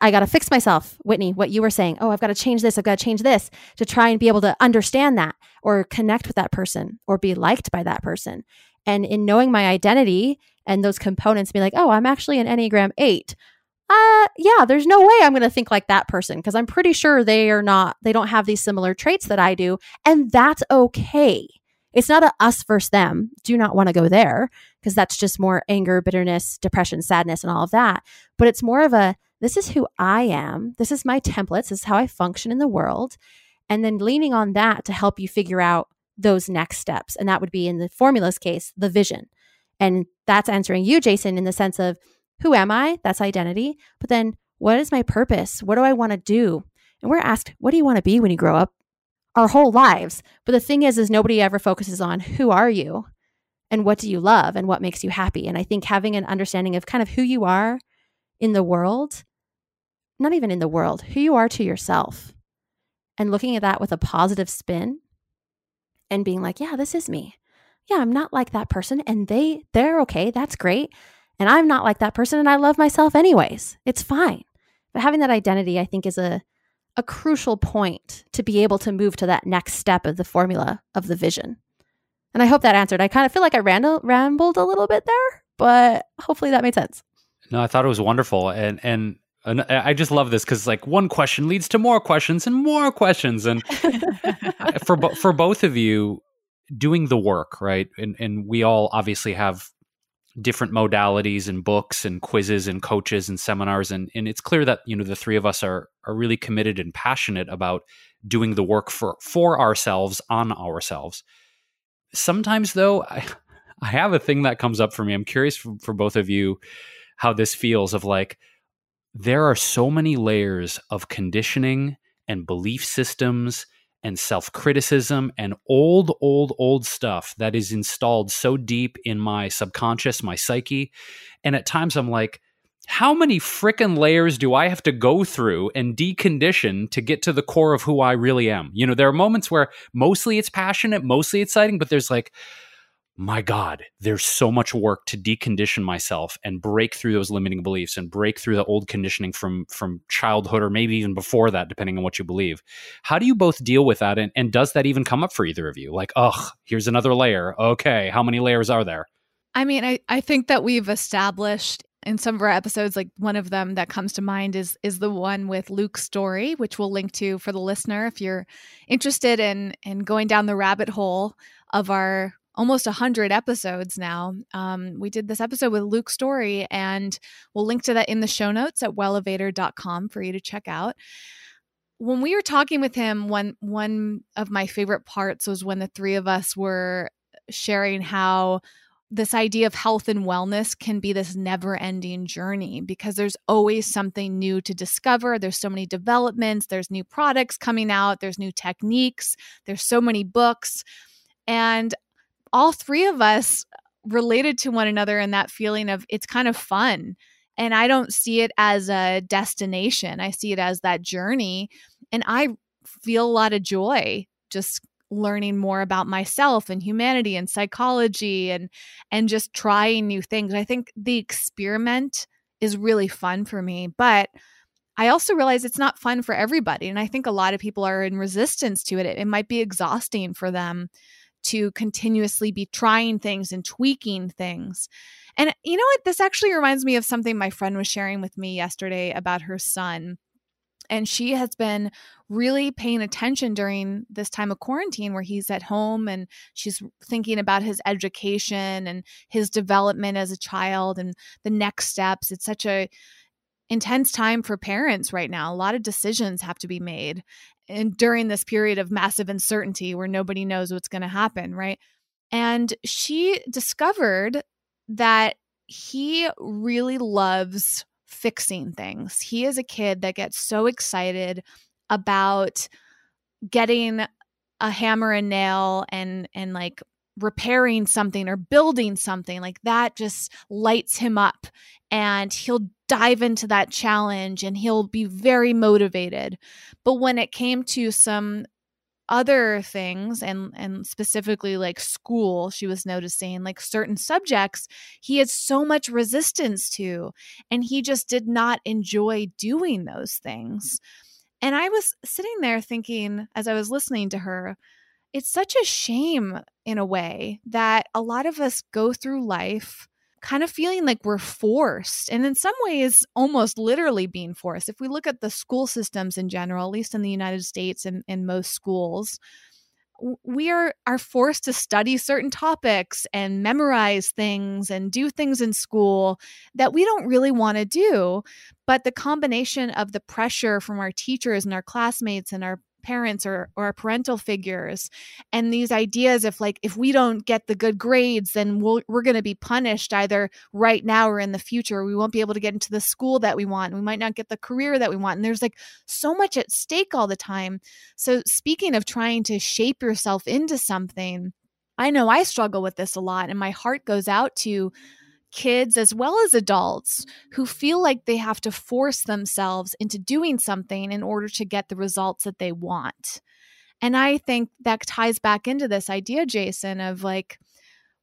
I got to fix myself. Whitney, what you were saying, oh, I've got to change this, I've got to change this to try and be able to understand that or connect with that person or be liked by that person. And in knowing my identity and those components, be like, oh, I'm actually an Enneagram 8 uh yeah there's no way i'm going to think like that person because i'm pretty sure they are not they don't have these similar traits that i do and that's okay it's not a us versus them do not want to go there because that's just more anger bitterness depression sadness and all of that but it's more of a this is who i am this is my templates this is how i function in the world and then leaning on that to help you figure out those next steps and that would be in the formulas case the vision and that's answering you jason in the sense of who am I? That's identity. But then what is my purpose? What do I want to do? And we're asked, what do you want to be when you grow up? Our whole lives. But the thing is, is nobody ever focuses on who are you and what do you love and what makes you happy. And I think having an understanding of kind of who you are in the world, not even in the world, who you are to yourself, and looking at that with a positive spin and being like, yeah, this is me. Yeah, I'm not like that person and they they're okay. That's great. And I'm not like that person and I love myself anyways. It's fine. But having that identity, I think, is a, a crucial point to be able to move to that next step of the formula of the vision. And I hope that answered. I kind of feel like I randle, rambled a little bit there, but hopefully that made sense. No, I thought it was wonderful, and and, and I just love this because like one question leads to more questions and more questions, and for bo- for both of you doing the work, right? And and we all obviously have different modalities and books and quizzes and coaches and seminars. And and it's clear that you know the three of us are are really committed and passionate about doing the work for for ourselves on ourselves. Sometimes though i i have a thing that comes up for me. I'm curious for, for both of you how this feels of like there are so many layers of conditioning and belief systems and self criticism and old, old, old stuff that is installed so deep in my subconscious, my psyche. And at times I'm like, how many freaking layers do I have to go through and decondition to get to the core of who I really am? You know, there are moments where mostly it's passionate, mostly exciting, but there's like, my God, there's so much work to decondition myself and break through those limiting beliefs and break through the old conditioning from from childhood or maybe even before that, depending on what you believe. How do you both deal with that? And, and does that even come up for either of you? Like, ugh, here's another layer. Okay, how many layers are there? I mean, I, I think that we've established in some of our episodes, like one of them that comes to mind is is the one with Luke Story, which we'll link to for the listener if you're interested in in going down the rabbit hole of our almost 100 episodes now. Um, we did this episode with Luke Story, and we'll link to that in the show notes at wellevatr.com for you to check out. When we were talking with him, one one of my favorite parts was when the three of us were sharing how this idea of health and wellness can be this never ending journey because there's always something new to discover. There's so many developments, there's new products coming out, there's new techniques, there's so many books. And all three of us related to one another in that feeling of it's kind of fun. And I don't see it as a destination, I see it as that journey. And I feel a lot of joy just learning more about myself and humanity and psychology and and just trying new things. I think the experiment is really fun for me, but I also realize it's not fun for everybody and I think a lot of people are in resistance to it. It, it might be exhausting for them to continuously be trying things and tweaking things. And you know what? This actually reminds me of something my friend was sharing with me yesterday about her son. And she has been really paying attention during this time of quarantine where he's at home and she's thinking about his education and his development as a child and the next steps. It's such a intense time for parents right now. A lot of decisions have to be made and during this period of massive uncertainty where nobody knows what's going to happen, right? And she discovered that he really loves fixing things. He is a kid that gets so excited about getting a hammer and nail and and like repairing something or building something like that just lights him up and he'll dive into that challenge and he'll be very motivated. But when it came to some other things and and specifically like school she was noticing like certain subjects he had so much resistance to and he just did not enjoy doing those things. And i was sitting there thinking as i was listening to her it's such a shame in a way that a lot of us go through life kind of feeling like we're forced and in some ways almost literally being forced. If we look at the school systems in general at least in the united states and in most schools we are are forced to study certain topics and memorize things and do things in school that we don't really want to do. But the combination of the pressure from our teachers and our classmates and our parents or or parental figures and these ideas of like if we don't get the good grades then we'll, we're going to be punished either right now or in the future. We won't be able to get into the school that we want. We might not get the career that we want. And there's like so much at stake all the time. So speaking of trying to shape yourself into something I know I struggle with this a lot and my heart goes out to kids as well as adults who feel like they have to force themselves into doing something in order to get the results that they want. And I think that ties back into this idea, Jason, of like,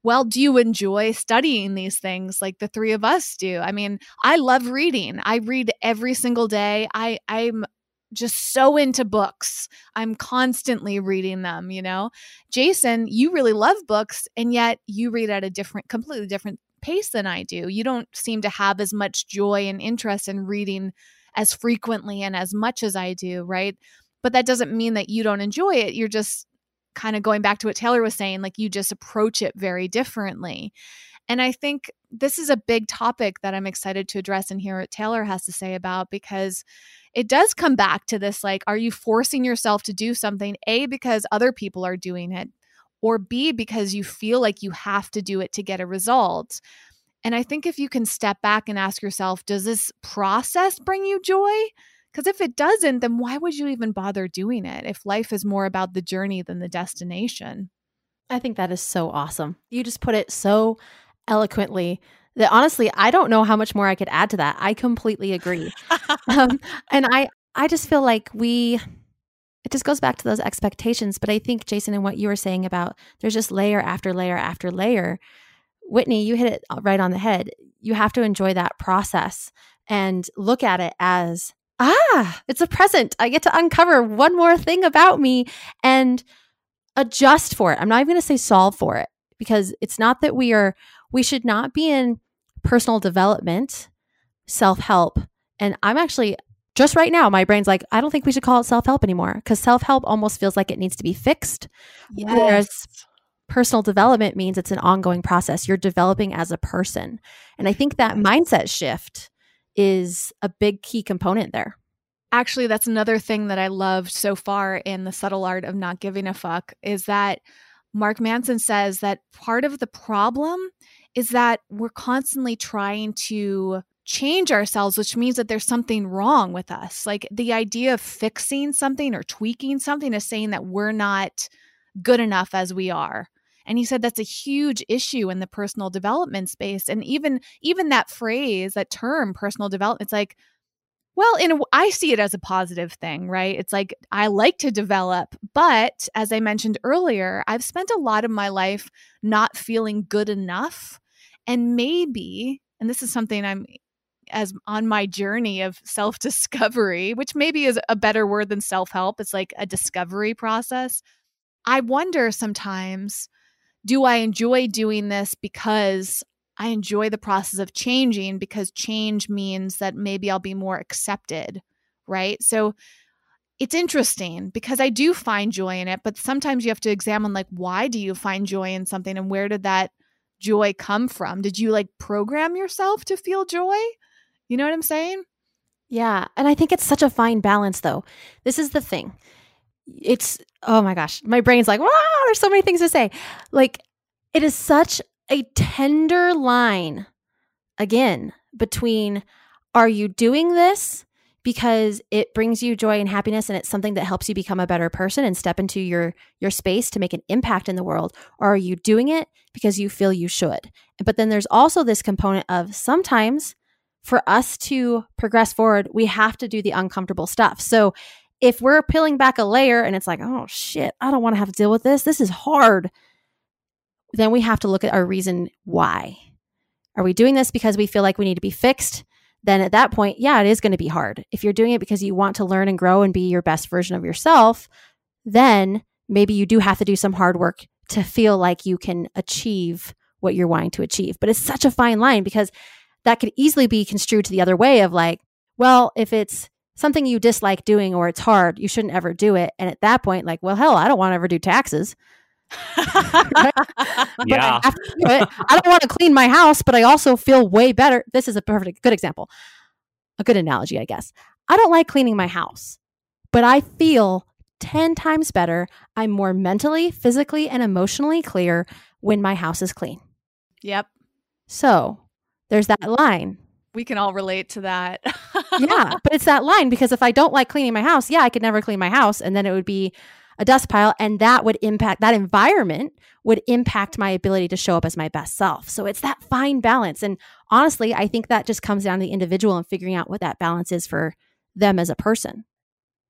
well, do you enjoy studying these things like the three of us do? I mean, I love reading. I read every single day. I I'm just so into books. I'm constantly reading them, you know. Jason, you really love books and yet you read at a different completely different pace than I do. You don't seem to have as much joy and interest in reading as frequently and as much as I do, right? But that doesn't mean that you don't enjoy it. You're just kind of going back to what Taylor was saying, like you just approach it very differently. And I think this is a big topic that I'm excited to address and hear what Taylor has to say about because it does come back to this like, are you forcing yourself to do something? A, because other people are doing it or B, because you feel like you have to do it to get a result. And I think if you can step back and ask yourself, does this process bring you joy? Because if it doesn't, then why would you even bother doing it if life is more about the journey than the destination? I think that is so awesome. You just put it so eloquently that honestly, I don't know how much more I could add to that. I completely agree. um, and I, I just feel like we it just goes back to those expectations. But I think, Jason, and what you were saying about there's just layer after layer after layer. Whitney, you hit it right on the head. You have to enjoy that process and look at it as, ah, it's a present. I get to uncover one more thing about me and adjust for it. I'm not even going to say solve for it because it's not that we are, we should not be in personal development, self help. And I'm actually just right now, my brain's like, I don't think we should call it self help anymore because self help almost feels like it needs to be fixed. Yes. Whereas personal development means it's an ongoing process. You're developing as a person. And I think that mindset shift is a big key component there. Actually, that's another thing that I loved so far in the subtle art of not giving a fuck is that Mark Manson says that part of the problem is that we're constantly trying to change ourselves, which means that there's something wrong with us. Like the idea of fixing something or tweaking something is saying that we're not good enough as we are. And he said that's a huge issue in the personal development space. And even even that phrase, that term, personal development, it's like, well, in a, I see it as a positive thing, right? It's like I like to develop, but as I mentioned earlier, I've spent a lot of my life not feeling good enough. And maybe, and this is something I'm as on my journey of self discovery, which maybe is a better word than self help. It's like a discovery process. I wonder sometimes do I enjoy doing this because I enjoy the process of changing because change means that maybe I'll be more accepted, right? So it's interesting because I do find joy in it, but sometimes you have to examine like why do you find joy in something and where did that joy come from? Did you like program yourself to feel joy? You know what I'm saying? Yeah. And I think it's such a fine balance, though. This is the thing. It's, oh my gosh, my brain's like, wow, there's so many things to say. Like, it is such a tender line, again, between are you doing this because it brings you joy and happiness and it's something that helps you become a better person and step into your your space to make an impact in the world or are you doing it because you feel you should but then there's also this component of sometimes for us to progress forward, we have to do the uncomfortable stuff. So if we're peeling back a layer and it's like, oh shit, I don't want to have to deal with this, this is hard, then we have to look at our reason why. Are we doing this because we feel like we need to be fixed? Then at that point, yeah, it is going to be hard. If you're doing it because you want to learn and grow and be your best version of yourself, then maybe you do have to do some hard work to feel like you can achieve what you're wanting to achieve. But it's such a fine line because that could easily be construed to the other way of like, well, if it's something you dislike doing or it's hard, you shouldn't ever do it. And at that point, like, well, hell, I don't want to ever do taxes. yeah. I, do I don't want to clean my house, but I also feel way better. This is a perfect good example, a good analogy, I guess. I don't like cleaning my house, but I feel 10 times better. I'm more mentally, physically, and emotionally clear when my house is clean. Yep. So there's that line. We can all relate to that. yeah, but it's that line because if I don't like cleaning my house, yeah, I could never clean my house and then it would be a dust pile and that would impact that environment would impact my ability to show up as my best self. So it's that fine balance and honestly, I think that just comes down to the individual and figuring out what that balance is for them as a person.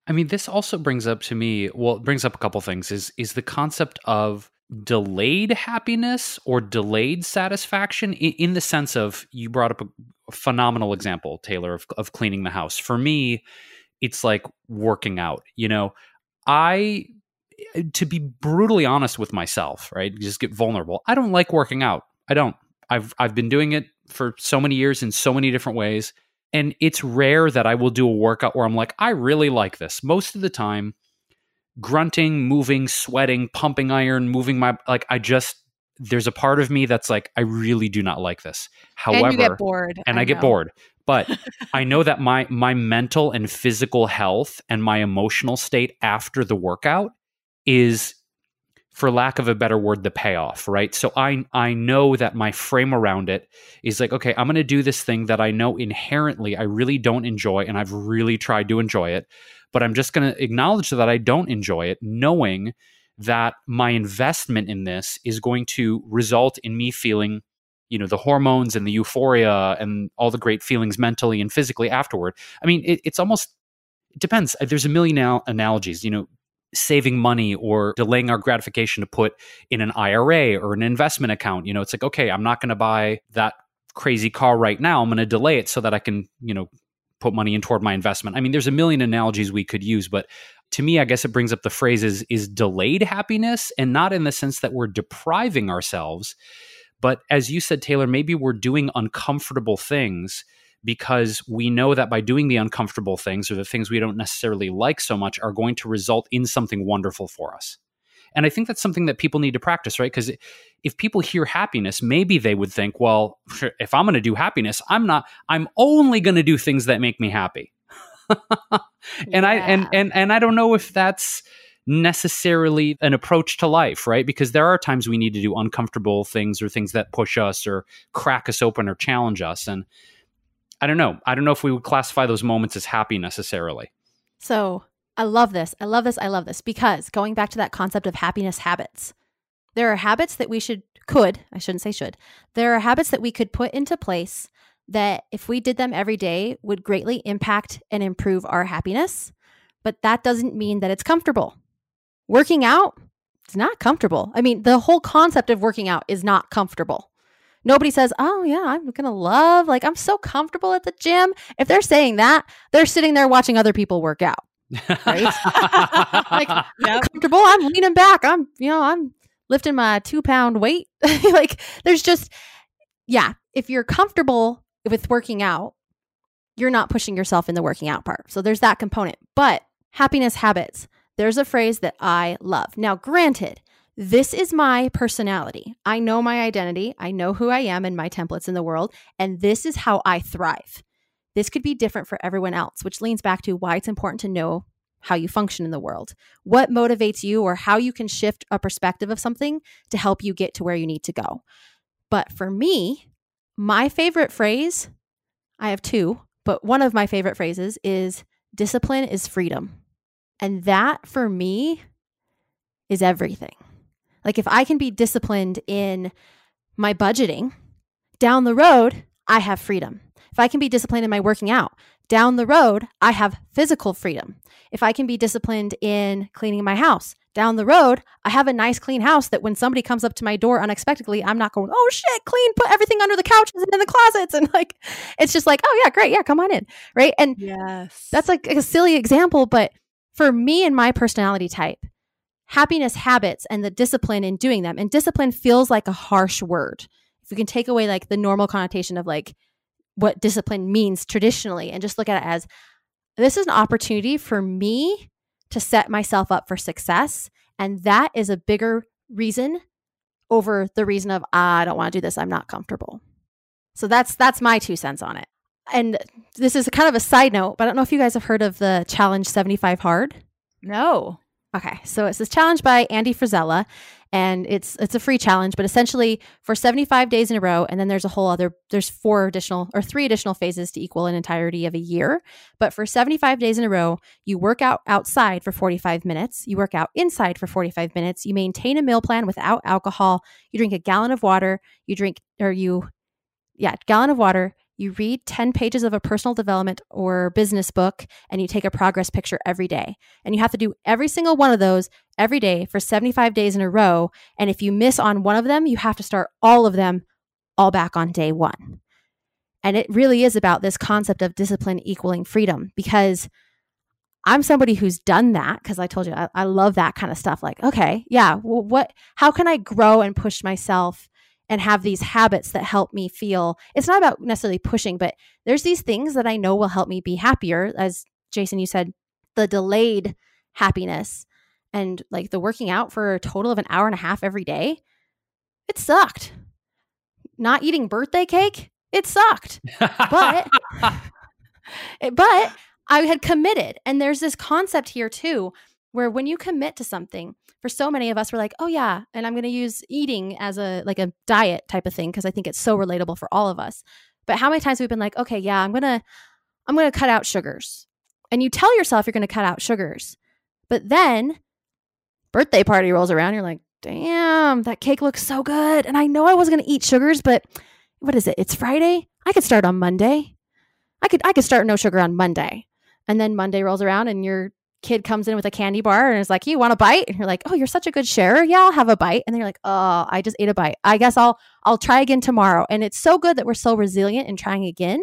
I mean, this also brings up to me, well, it brings up a couple things is is the concept of delayed happiness or delayed satisfaction in, in, the sense of you brought up a phenomenal example taylor of, of cleaning the house. For me it's like working out you know? I eh, to be brutally honest with myself right just get vulnerable i don't like working out. I don't. I've i've been doing it for so many years in so many different ways and it's rare that i will do a workout where i'm like i really like this. Most of the time grunting, moving, sweating, pumping iron, moving my like I just there's a part of me that's like I really do not like this. However, and get bored, and I, I get bored. But I know that my my mental and physical health and my emotional state after the workout is for lack of a better word the payoff right so i i know that my frame around it is like okay i'm going to do this thing that i know inherently i really don't enjoy and i've really tried to enjoy it but I'm just going to acknowledge that I don't enjoy it, knowing that my investment in this is going to result in me feeling you know the hormones and the euphoria and all the great feelings mentally and physically afterward. I mean it, it's almost it depends. Uh, there's a million al- analogies you know saving money or delaying our gratification to put in an ira or an investment account. You know it's like okay i'm not going to buy that crazy car right now. I'm going to delay it so that i can you know put money in toward my investment. I mean, there's a million analogies we could use, but to me, I guess it brings up the phrase is, is delayed happiness and not in the sense that we're depriving ourselves. But as you said, Taylor, maybe we're doing uncomfortable things because we know that by doing the uncomfortable things or the things we don't necessarily like so much are going to result in something wonderful for us. And I think that's something that people need to practice, right? Because if people hear happiness, maybe they would think, well, if I'm going to do happiness, I'm not, I'm only going to do things that make me happy. and yeah. I, and, and, and I don't know if that's, necessarily an approach to life, right? Because there are times we need to do uncomfortable things or things that push us or crack us open or challenge us. And I don't know. I don't know if we would classify those moments as happy necessarily. So I love this. I love this. I love this because going back to that concept of happiness habits, there are habits that we should, could, I shouldn't say should, there are habits that we could put into place that if we did them every day would greatly impact and improve our happiness. But that doesn't mean that it's comfortable. Working out, it's not comfortable. I mean, the whole concept of working out is not comfortable. Nobody says, "Oh yeah, I'm going to love like I'm so comfortable at the gym." If they're saying that, they're sitting there watching other people work out Right? like yep. I'm comfortable. I'm leaning back. I'm, you know, I'm lifting my two pound weight. like there's just, yeah, if you're comfortable with working out, you're not pushing yourself in the working out part. So there's that component. But happiness habits, there's a phrase that I love. Now, granted, this is my personality. I know my identity. I know who I am and my templates in the world. And this is how I thrive. This could be different for everyone else, which leans back to why it's important to know how you function in the world, what motivates you, or how you can shift a perspective of something to help you get to where you need to go. But for me, my favorite phrase, I have two, but one of my favorite phrases is discipline is freedom. And that for me is everything. Like if I can be disciplined in my budgeting, down the road, I have freedom. If I can be disciplined in my working out, down the road, I have physical freedom. If I can be disciplined in cleaning my house, down the road, I have a nice clean house that when somebody comes up to my door unexpectedly, I'm not going, oh shit, clean, put everything under the couches and in the closets. And like, it's just like, oh yeah, great. Yeah, come on in. Right. And yes, that's like a silly example. But for me and my personality type, happiness habits and the discipline in doing them, and discipline feels like a harsh word. If we can take away like the normal connotation of like what discipline means traditionally and just look at it as this is an opportunity for me to set myself up for success. And that is a bigger reason over the reason of ah, I don't want to do this. I'm not comfortable. So that's that's my two cents on it. And this is kind of a side note, but I don't know if you guys have heard of the challenge 75 hard. No. Okay, so it's this challenge by Andy Frisella, and it's it's a free challenge, but essentially for 75 days in a row, and then there's a whole other there's four additional or three additional phases to equal an entirety of a year. But for 75 days in a row, you work out outside for 45 minutes, you work out inside for 45 minutes, you maintain a meal plan without alcohol, you drink a gallon of water, you drink or you yeah, gallon of water, you read 10 pages of a personal development or business book and you take a progress picture every day. And you have to do every single one of those every day for 75 days in a row. And if you miss on one of them, you have to start all of them all back on day one. And it really is about this concept of discipline equaling freedom because I'm somebody who's done that because I told you I, I, love that kind of stuff. Like, okay, yeah, well, what, how can I grow and push myself and have these habits that help me feel it's not about necessarily pushing but there's these things that i know will help me be happier as jason you said the delayed happiness and like the working out for a total of an hour and a half every day. It sucked. Not eating birthday cake? It sucked. But but i had committed and there's this concept here too where when you commit to something for so many of us we're like oh yeah and i'm going to use eating as a like a diet type of thing because i think it's so relatable for all of us. But how many times we've been like okay yeah i'm going to i'm going to cut out sugars. And you tell yourself you're going to cut out sugars but then birthday party rolls around you're like damn that cake looks so good and i know i wasn't going to eat sugars but what is it it's friday? I could start on monday. I could i could start no sugar on monday. And then monday rolls around and you're kid comes in with a candy bar and is like, "You want a bite?" And you're like, "Oh, you're such a good sharer. Yeah, I'll have a bite." And then you're like, "Oh, I just ate a bite. I guess I'll I'll try again tomorrow." And it's so good that we're so resilient in trying again.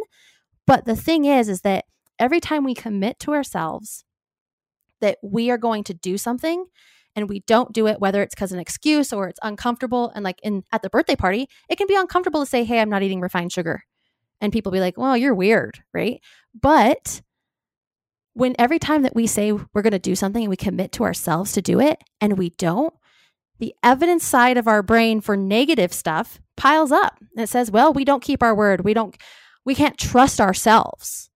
But the thing is is that every time we commit to ourselves that we are going to do something and we don't do it whether it's because an excuse or it's uncomfortable and like in at the birthday party it can be uncomfortable to say hey i'm not eating refined sugar and people be like well you're weird right but when every time that we say we're going to do something and we commit to ourselves to do it and we don't, the evidence side of our brain for negative stuff piles up. It says, well, we don't keep our word. We don't, we can't trust ourselves.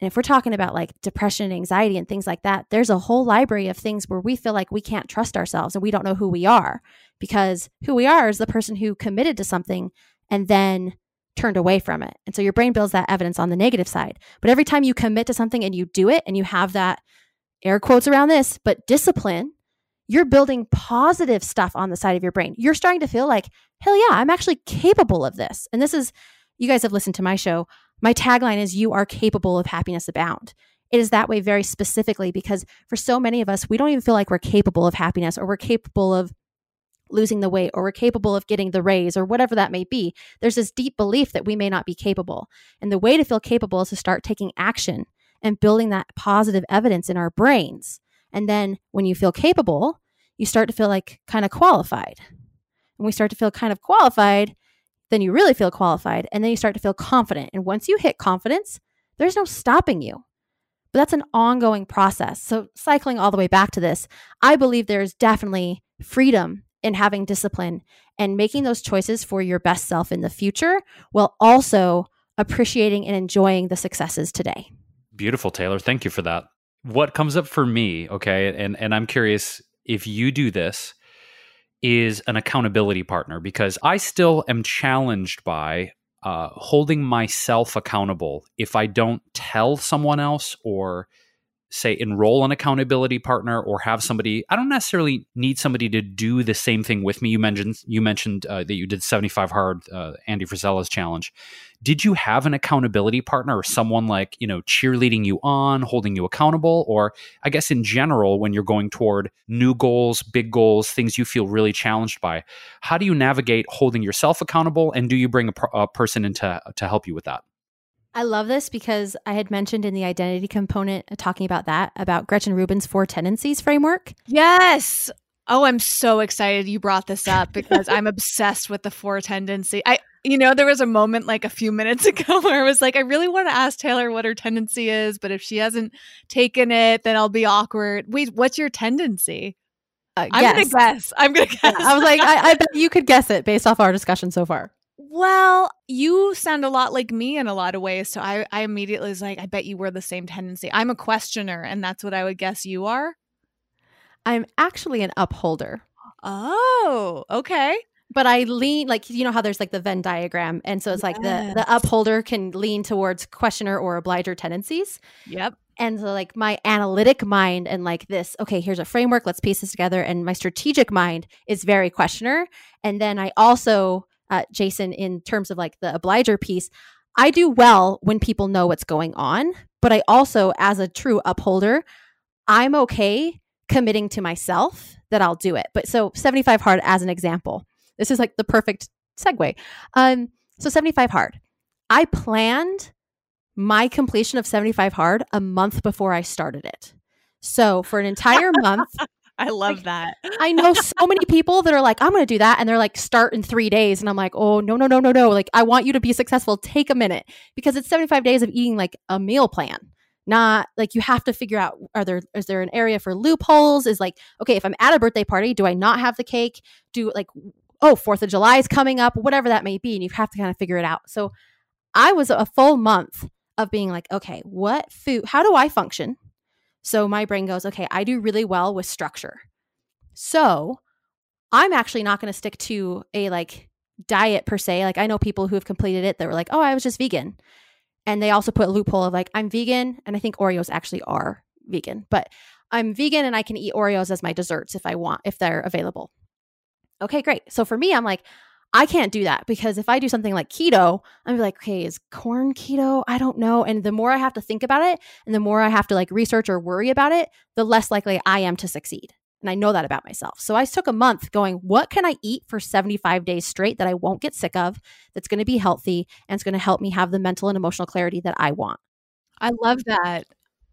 And if we're talking about like depression and anxiety and things like that, there's a whole library of things where we feel like we can't trust ourselves and we don't know who we are because who we are is the person who committed to something and then turned away from it. And so your brain builds that evidence on the negative side. But every time you commit to something and you do it and you have that air quotes around this, but discipline, you're building positive stuff on the side of your brain. You're starting to feel like, hell yeah, I'm actually capable of this. And this is, you guys have listened to my show. My tagline is, You are capable of happiness abound. It is that way very specifically because for so many of us, we don't even feel like we're capable of happiness or we're capable of losing the weight or we're capable of getting the raise or whatever that may be. There's this deep belief that we may not be capable. And the way to feel capable is to start taking action and building that positive evidence in our brains. And then when you feel capable, you start to feel like kind of qualified. And we start to feel kind of qualified, then you really feel qualified. And then you start to feel confident. And once you hit confidence, there's no stopping you. But that's an ongoing process. So, cycling all the way back to this, I believe there's definitely freedom in having discipline and making those choices for your best self in the future while also appreciating and enjoying the successes today. Beautiful, Taylor. Thank you for that. What comes up for me, okay, and and I'm curious if you do this is an accountability partner because I still am challenged by uh, holding myself accountable if I don't tell someone else or say enroll an accountability partner or have somebody i don't necessarily need somebody to do the same thing with me. You mentioned you mentioned uh, that you did 75 hard uh, andy frisella's challenge. Did you have an accountability partner or someone like you know cheerleading you on holding you accountable? Or i guess in general when you're going toward new goals big goals things you feel really challenged by how do you navigate holding yourself accountable? And do you bring a, a person in to, to help you with that I love this because I had mentioned in the identity component uh, talking about that, about Gretchen Rubin's four tendencies framework. Yes. Oh, I'm so excited you brought this up because I'm obsessed with the four tendency. I you know, there was a moment like a few minutes ago where I was like, I really want to ask Taylor what her tendency is, but if she hasn't taken it, then I'll be awkward. Wait, what's your tendency? Uh, I'm gonna guess. I'm gonna guess. Yeah, I was like, I, I bet you could guess it based off our discussion so far. Well, you sound a lot like me in a lot of ways. So I, I immediately was like, I bet you were the same tendency. I'm a questioner, and that's what I would guess you are. I'm actually an upholder. Oh, okay. But I lean like you know how there's like the Venn diagram, and so it's yes. like the the upholder can lean towards questioner or obliger tendencies. Yep. And so like my analytic mind and like this, okay, here's a framework, let's piece this together. And my strategic mind is very questioner. And then I also uh, Jason, in terms of like the obliger piece, I do well when people know what's going on, but I also, as a true upholder, I'm okay committing to myself that I'll do it. But so 75 hard as an example, this is like the perfect segue. Um, so 75 hard, I planned my completion of 75 hard a month before I started it. So for an entire month, I love like, that. I know so many people that are like, I'm going to do that. And they're like, start in three days. And I'm like, oh, no, no, no, no, no. Like, I want you to be successful. Take a minute because it's 75 days of eating like a meal plan. Not like you have to figure out are there is there an area for loopholes? Is like, okay, if I'm at a birthday party, do I not have the cake? Do like, oh, Fourth of July is coming up, whatever that may be. And you have to kind of figure it out. So I was a full month of being like, okay, what food, how do I function? So my brain goes, okay, I do really well with structure. So I'm actually not going to stick to a like diet per se. Like I know people who have completed it that were like, oh, I was just vegan. And they also put a loophole of like, I'm vegan. And I think Oreos actually are vegan, but I'm vegan and I can eat Oreos as my desserts if I want, if they're available. Okay, great. So for me, I'm like, I can't do that because if I do something like keto, I'm like, okay, is corn keto? I don't know. And the more I have to think about it and the more I have to like research or worry about it, the less likely I am to succeed. And I know that about myself. So I took a month going, what can I eat for 75 days straight that I won't get sick of, that's going to be healthy, and it's going to help me have the mental and emotional clarity that I want. I love that.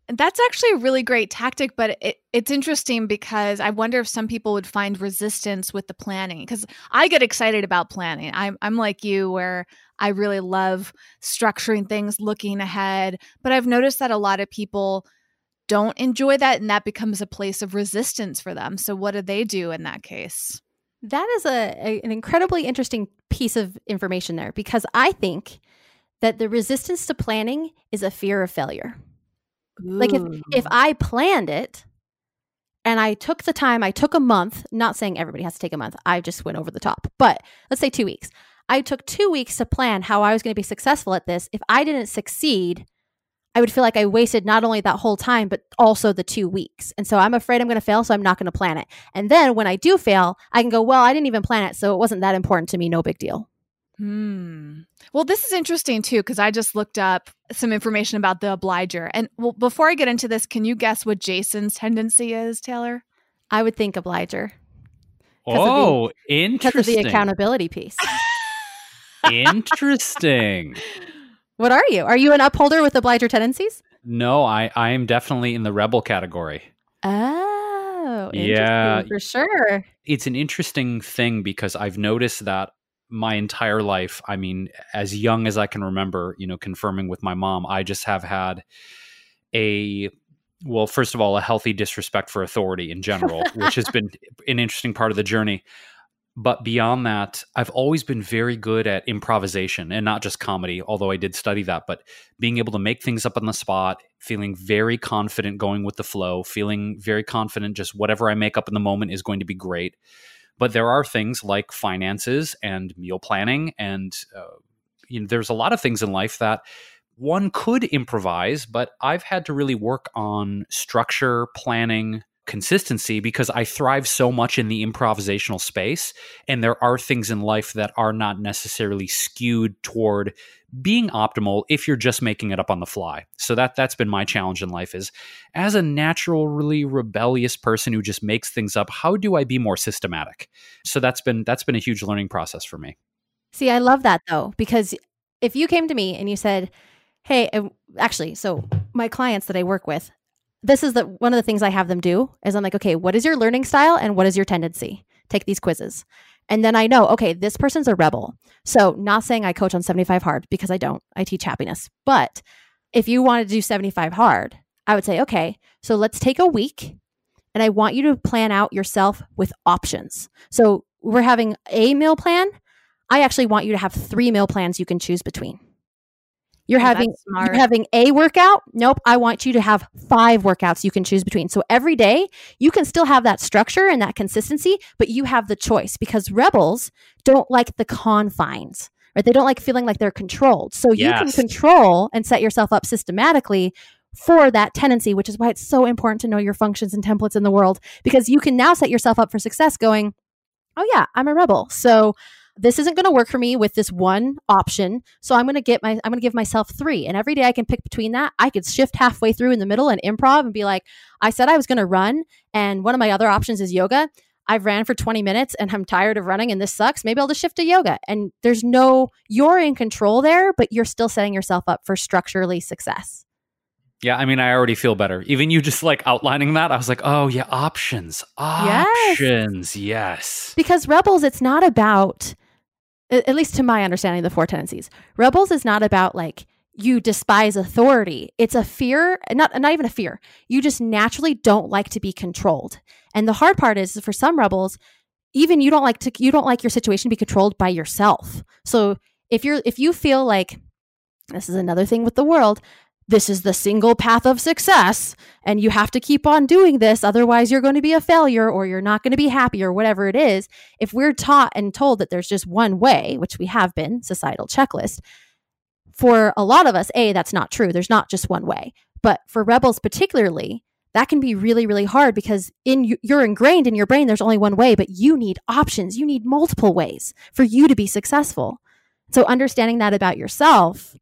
That's actually a really great tactic, but it, it's interesting because I wonder if some people would find resistance with the planning. Because I get excited about planning. I'm, I'm like you, where I really love structuring things, looking ahead. But I've noticed that a lot of people don't enjoy that, and that becomes a place of resistance for them. So, what do they do in that case? That is a, a an incredibly interesting piece of information there because I think that the resistance to planning is a fear of failure. Like if if I planned it and I took the time, I took a month, not saying everybody has to take a month. I just went over the top. But let's say 2 weeks. I took 2 weeks to plan how I was going to be successful at this. If I didn't succeed, I would feel like I wasted not only that whole time, but also the two weeks. And so I'm afraid I'm going to fail, so I'm not going to plan it. And then when I do fail, I can go, well, I didn't even plan it, so it wasn't that important to me. No big deal. Hmm. Well, this is interesting too because I just looked up some information about the obliger. And well, before I get into this, can you guess what Jason's tendency is, Taylor? I would think obliger. Oh, the, interesting. Because of the accountability piece. interesting. What are you? Are you an upholder with obliger tendencies? No, I I am definitely in the rebel category. Oh, Yeah. for sure. It's an interesting thing because I've noticed that my entire life, I mean, as young as I can remember, you know, confirming with my mom, I just have had a well, first of all, a healthy disrespect for authority in general, which has been an interesting part of the journey. But beyond that, I've always been very good at improvisation and not just comedy, although I did study that, but being able to make things up on the spot, feeling very confident going with the flow, feeling very confident just whatever I make up in the moment is going to be great. But there are things like finances and meal planning, and uh, you know, there's a lot of things in life that one could improvise, but I've had to really work on structure, planning, consistency because I thrive so much in the improvisational space. And there are things in life that are not necessarily skewed toward being optimal if you're just making it up on the fly. So that that's been my challenge in life is as a naturally rebellious person who just makes things up, how do I be more systematic? So that's been that's been a huge learning process for me. See, I love that though, because if you came to me and you said, Hey, actually, so my clients that I work with, this is the one of the things I have them do is I'm like, okay, what is your learning style and what is your tendency? Take these quizzes. And then I know, okay, this person's a rebel. So, not saying I coach on 75 hard because I don't. I teach happiness. But if you wanted to do 75 hard, I would say, okay, so let's take a week and I want you to plan out yourself with options. So, we're having a meal plan. I actually want you to have three meal plans you can choose between. You're Oh, having you're having a workout. Nope, I want you to have five workouts you can choose between. So every day you can still have that structure and that consistency, but you have the choice because rebels don't like the confines. Right? They don't like feeling like they're controlled. So you can control and set yourself up systematically for that tendency, which is why it's so important to know your functions and templates in the world because you can now set yourself up for success going, "Oh yeah, I'm a rebel." So this isn't going to work for me with this one option so i'm going to get my i'm going to give myself three and every day i can pick between that i could shift halfway through in the middle and improv and be like i said i was going to run and one of my other options is yoga. I've ran for 20 minutes and i'm tired of running and this sucks. Maybe i'll just shift to yoga. And there's no you're in control there but you're still setting yourself up for structurally success. Yeah, I mean, I already feel better. Even you just like outlining that, I was like, oh yeah, options, options, yes. because rebels it's not about at least to my understanding the four tendencies. Rebels is not about like you despise authority. It's a fear not not even a fear. You just naturally don't like to be controlled. And the hard part is for some rebels even you don't like to you don't like your situation to be controlled by yourself. So if you're if you feel like this is another thing with the world this is the single path of success and you have to keep on doing this otherwise you're going to be a failure or you're not going to be happy or whatever it is. If we're taught and told that there's just one way which we have been societal checklist for a lot of us a that's not true. There's not just one way. But for rebels particularly that can be really really hard because in you're ingrained in your brain there's only one way but you need options. You need multiple ways for you to be successful. So understanding that about yourself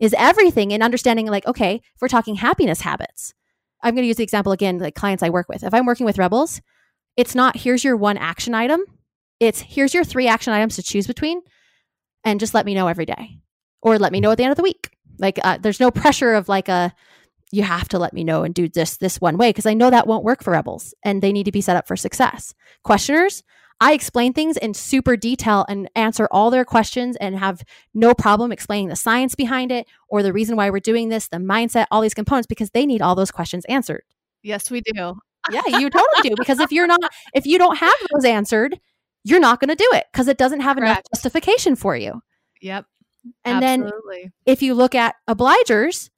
is everything in understanding like okay if we're talking happiness habits i'm going to use the example again like clients i work with. If i'm working with rebels it's not here's your one action item. It's here's your three action items to choose between and just let me know every day or let me know at the end of the week. Like uh, there's no pressure of like a you have to let me know and do this this one way because i know that won't work for rebels and they need to be set up for success. Questioners i explain things in super detail and answer all their questions and have no problem explaining the science behind it or the reason why we're doing this the mindset all these components because they need all those questions answered Yes, we do. yeah, you totally do. Because if you're not, if you don't have those answered, you're not going to do it because it doesn't have enough justification for you. Yep. And then if you look at obligers,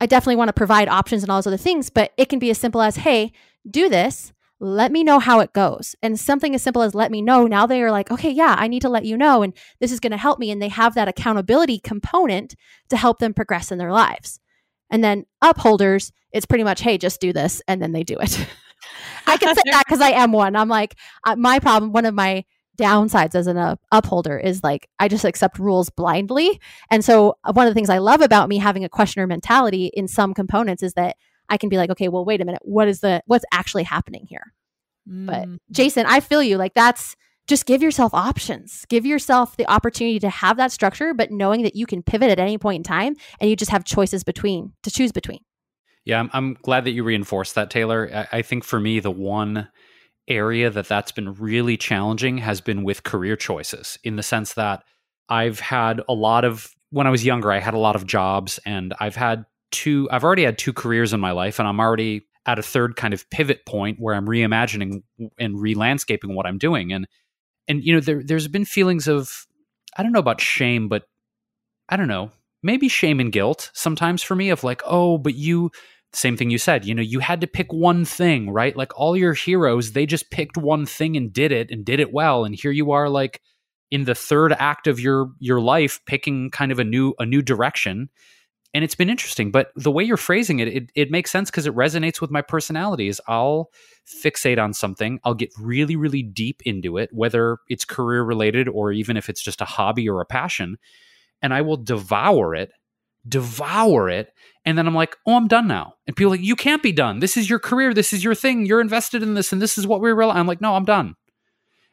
I definitely want to provide options and all those other things, but it can be as simple as, hey, do this. Let me know how it goes. And something as simple as let me know. Now they are like, okay, yeah, I need to let you know. And this is going to help me. And they have that accountability component to help them progress in their lives. And then upholders, it's pretty much, hey, just do this. And then they do it. I can say that because I am one. I'm like, uh, my problem, one of my downsides as an uh, upholder is like, I just accept rules blindly. And so, uh, one of the things I love about me having a questioner mentality in some components is that I can be like, okay, well, wait a minute. What is the, what's actually happening here? But Mm. Jason, I feel you. Like, that's just give yourself options. Give yourself the opportunity to have that structure, but knowing that you can pivot at any point in time and you just have choices between to choose between. Yeah, I'm, I'm glad that you reinforced that, Taylor. I, I think for me, the one area that that's been really challenging has been with career choices in the sense that I've had a lot of when I was younger, I had a lot of jobs and I've had two I've already had two careers in my life and I'm already at a third kind of pivot point where I'm reimagining and re-landscaping what I'm doing. And and you know there there's been feelings of I don't know about shame but I don't know maybe shame and guilt sometimes for me of like oh but you same thing you said you know you had to pick one thing right? Like all your heroes they just picked one thing and did it and did it well. And here you are like in the third act of your your life picking kind of a new a new direction and it's been interesting but the way you're phrasing it it, it makes sense because it resonates with my personality is i'll fixate on something i'll get really really deep into it whether it's career related or even if it's just a hobby or a passion and i will devour it devour it and then i'm like oh i'm done now. And people like you can't be done. This is your career. This is your thing. You're invested in this and this is what we're real i'm like no i'm done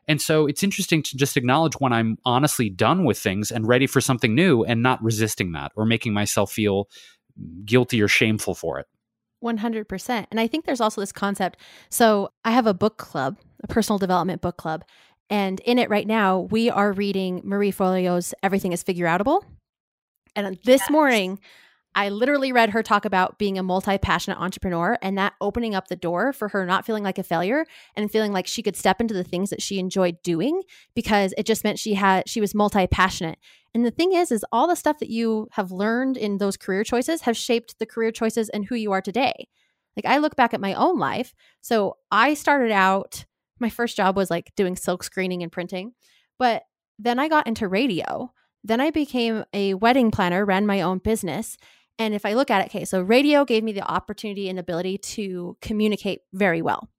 and so it's interesting to just acknowledge when i'm honestly done with things and ready for something new and not resisting that or making myself feel guilty or shameful for it 100%. And I think there's also this concept. So I have a book club, a personal development book club. And in it right now, we are reading Marie Forleo's Everything is Figure Outable. And this yes. morning, I literally read her talk about being a multi passionate entrepreneur and that opening up the door for her not feeling like a failure and feeling like she could step into the things that she enjoyed doing because it just meant she had she was multi passionate. And the thing is, is all the stuff that you have learned in those career choices have shaped the career choices and who you are today. Like I look back at my own life. So I started out, my first job was like doing silk screening and printing, but then I got into radio. Then I became a wedding planner, ran my own business. And if I look at it, okay, so radio gave me the opportunity and ability to communicate very well.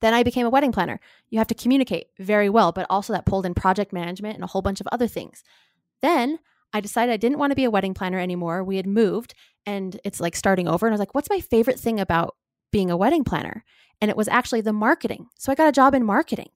Then I became a wedding planner. You have to communicate very well, but also that pulled in project management and a whole bunch of other things. Then I decided I didn't want to be a wedding planner anymore. We had moved and it's like starting over. And I was like, what's my favorite thing about being a wedding planner? And it was actually the marketing. So I got a job in marketing.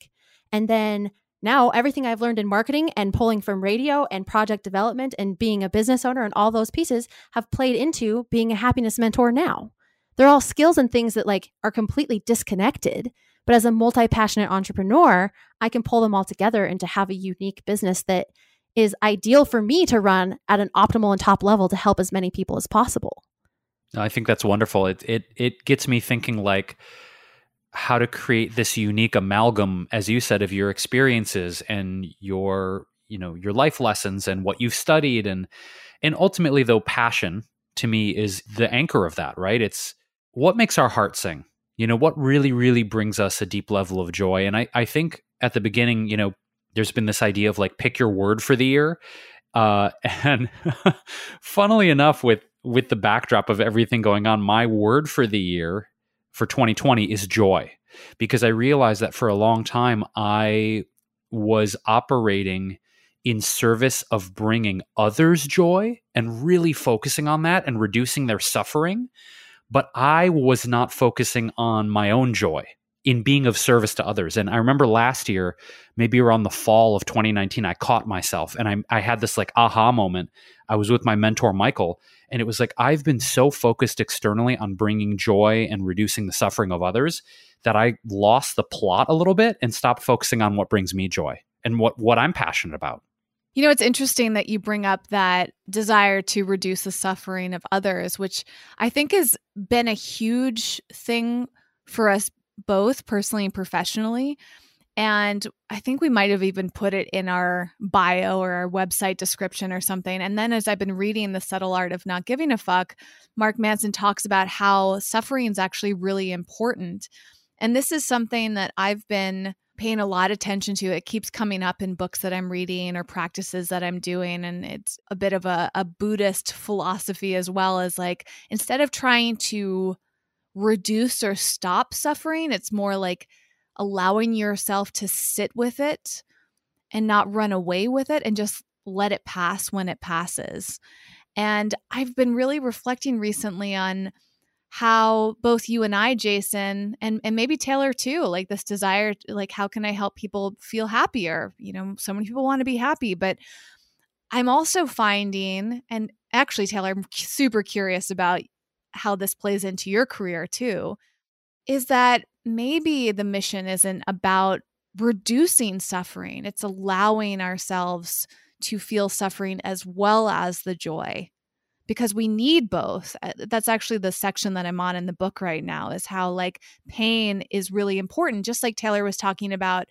And then now everything I've learned in marketing and pulling from radio and project development and being a business owner and all those pieces have played into being a happiness mentor now. They're all skills and things that like are completely disconnected. But as a multi-passionate entrepreneur, I can pull them all together and to have a unique business that is ideal for me to run at an optimal and top level to help as many people as possible. I think that's wonderful. It it it gets me thinking like how to create this unique amalgam as you said of your experiences and your you know your life lessons and what you've studied. And and ultimately though passion to me is the anchor of that right? It's what makes our heart sing. You know what really really brings us a deep level of joy. And i i think at the beginning you know there's been this idea of like pick your word for the year. Uh and funnily enough with with the backdrop of everything going on my word for the year for 2020 is joy because I realized that for a long time I was operating in service of bringing others joy and really focusing on that and reducing their suffering. But I was not focusing on my own joy in being of service to others. And I remember last year, maybe around the fall of 2019, I caught myself and I, I had this like aha moment. I was with my mentor, Michael, and it was like, I've been so focused externally on bringing joy and reducing the suffering of others that I lost the plot a little bit and stopped focusing on what brings me joy and what, what I'm passionate about. You know, it's interesting that you bring up that desire to reduce the suffering of others, which I think has been a huge thing for us both personally and professionally. And I think we might have even put it in our bio or our website description or something. And then as I've been reading The Subtle Art of Not Giving a Fuck, Mark Manson talks about how suffering is actually really important. And this is something that I've been paying a lot of attention to. It keeps coming up in books that I'm reading or practices that I'm doing. And it's a bit of a, a Buddhist philosophy as well as like instead of trying to reduce or stop suffering. It's more like allowing yourself to sit with it and not run away with it and just let it pass when it passes. And I've been really reflecting recently on how both you and I, Jason, and, and maybe Taylor too, like this desire, like, how can I help people feel happier? You know, so many people want to be happy, but I'm also finding, and actually, Taylor, I'm super curious about how this plays into your career too, is that maybe the mission isn't about reducing suffering, it's allowing ourselves to feel suffering as well as the joy because we need both. Uh, that's actually the section that I'm on in the book right now is how like pain is really important just like Taylor was talking about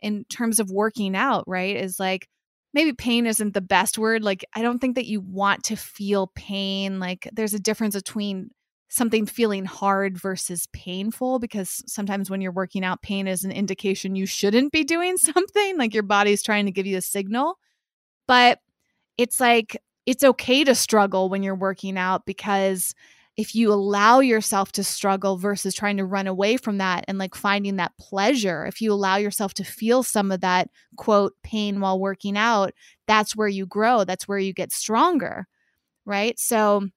in terms of working out, right? Is like maybe pain isn't the best word. Like I don't think that you want to feel pain. Like there's a difference between something feeling hard versus painful because sometimes when you're working out pain is an indication you shouldn't be doing something like your body's trying to give you a signal but it's like it's okay to struggle when you're working out because if you allow yourself to struggle versus trying to run away from that and like finding that pleasure, if you allow yourself to feel some of that quote pain while working out, that's where you grow. That's where you get stronger. Right. So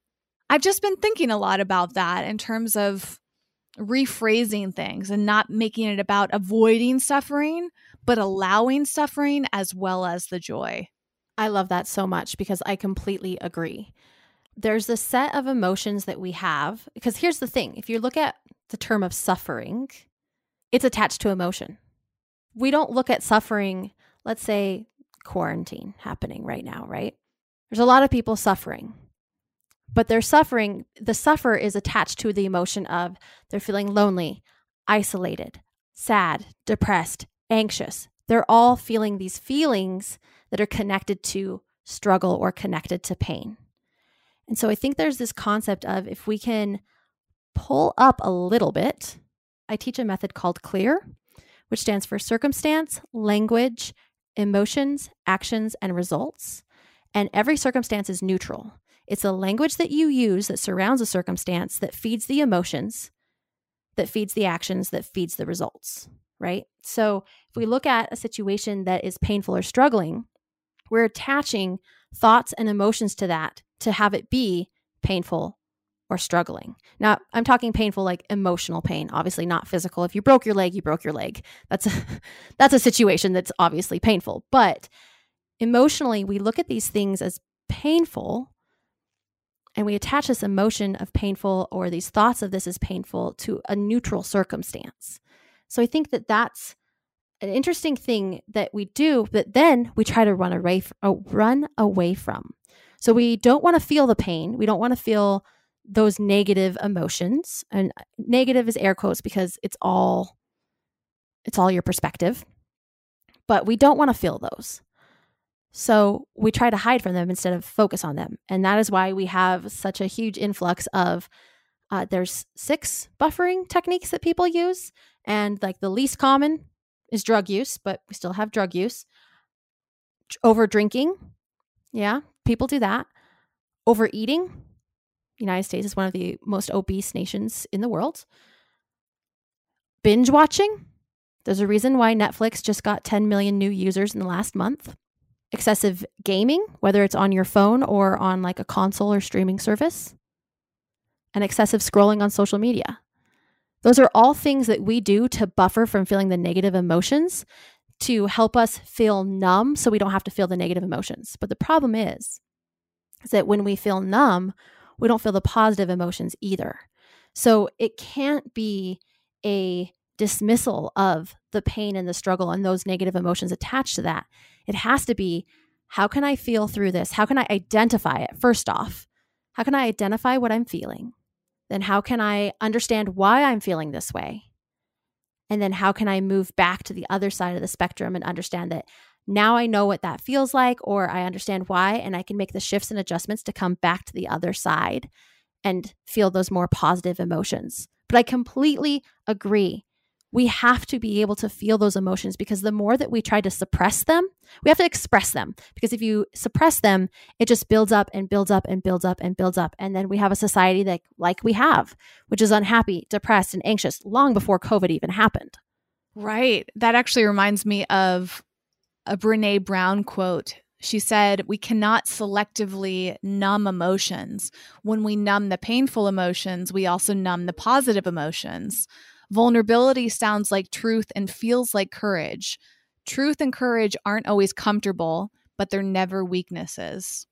I've just been thinking a lot about that in terms of rephrasing things and not making it about avoiding suffering, but allowing suffering as well as the joy. I love that so much because I completely agree. There's a set of emotions that we have. Because here's the thing if you look at the term of suffering, it's attached to emotion. We don't look at suffering, let's say quarantine happening right now, right? There's a lot of people suffering, but they're suffering, the suffer is attached to the emotion of they're feeling lonely, isolated, sad, depressed, anxious. They're all feeling these feelings that are connected to struggle or connected to pain. And so I think there's this concept of if we can pull up a little bit, I teach a method called CLEAR, which stands for circumstance, language, emotions, actions, and results. And every circumstance is neutral. It's the language that you use that surrounds a circumstance that feeds the emotions, that feeds the actions, that feeds the results, right? So if we look at a situation that is painful or struggling, we're attaching thoughts and emotions to that to have it be painful or struggling. Now, I'm talking painful like emotional pain, obviously not physical. If you broke your leg, you broke your leg. That's a, that's a situation that's obviously painful. But emotionally, we look at these things as painful and we attach this emotion of painful or these thoughts of this is painful to a neutral circumstance. So I think that that's an interesting thing that we do, but then we try to run away, uh, run away from. So we don't want to feel the pain. We don't want to feel those negative emotions. And negative is air quotes because it's all it's all your perspective. But we don't want to feel those. So we try to hide from them instead of focus on them. And that is why we have such a huge influx of uh, there's six buffering techniques that people use. And like the least common is drug use, but we still have drug use. Over drinking. Yeah, people do that. Overeating. United States is one of the most obese nations in the world. Binge watching. There's a reason why Netflix just got 10 million new users in the last month. Excessive gaming, whether it's on your phone or on like a console or streaming service. And excessive scrolling on social media. Those are all things that we do to buffer from feeling the negative emotions to help us feel numb so we don't have to feel the negative emotions. But the problem is, is that when we feel numb, we don't feel the positive emotions either. So it can't be a dismissal of the pain and the struggle and those negative emotions attached to that. It has to be how can I feel through this? How can I identify it? First off, how can I identify what I'm feeling? then how can I understand why I'm feeling this way? And then how can I move back to the other side of the spectrum and understand that now I know what that feels like, or I understand why, and I can make the shifts and adjustments to come back to the other side and feel those more positive emotions. But I completely agree we have to be able to feel those emotions because the more that we try to suppress them, we have to express them. Because if you suppress them, it just builds up and builds up and builds up and builds up. And then we have a society that, like we have, which is unhappy, depressed, and anxious long before COVID even happened. Right. That actually reminds me of a Brene Brown quote. She said, We cannot selectively numb emotions. When we numb the painful emotions, we also numb the positive emotions. Vulnerability sounds like truth and feels like courage. Truth and courage aren't always comfortable, but they're never weaknesses.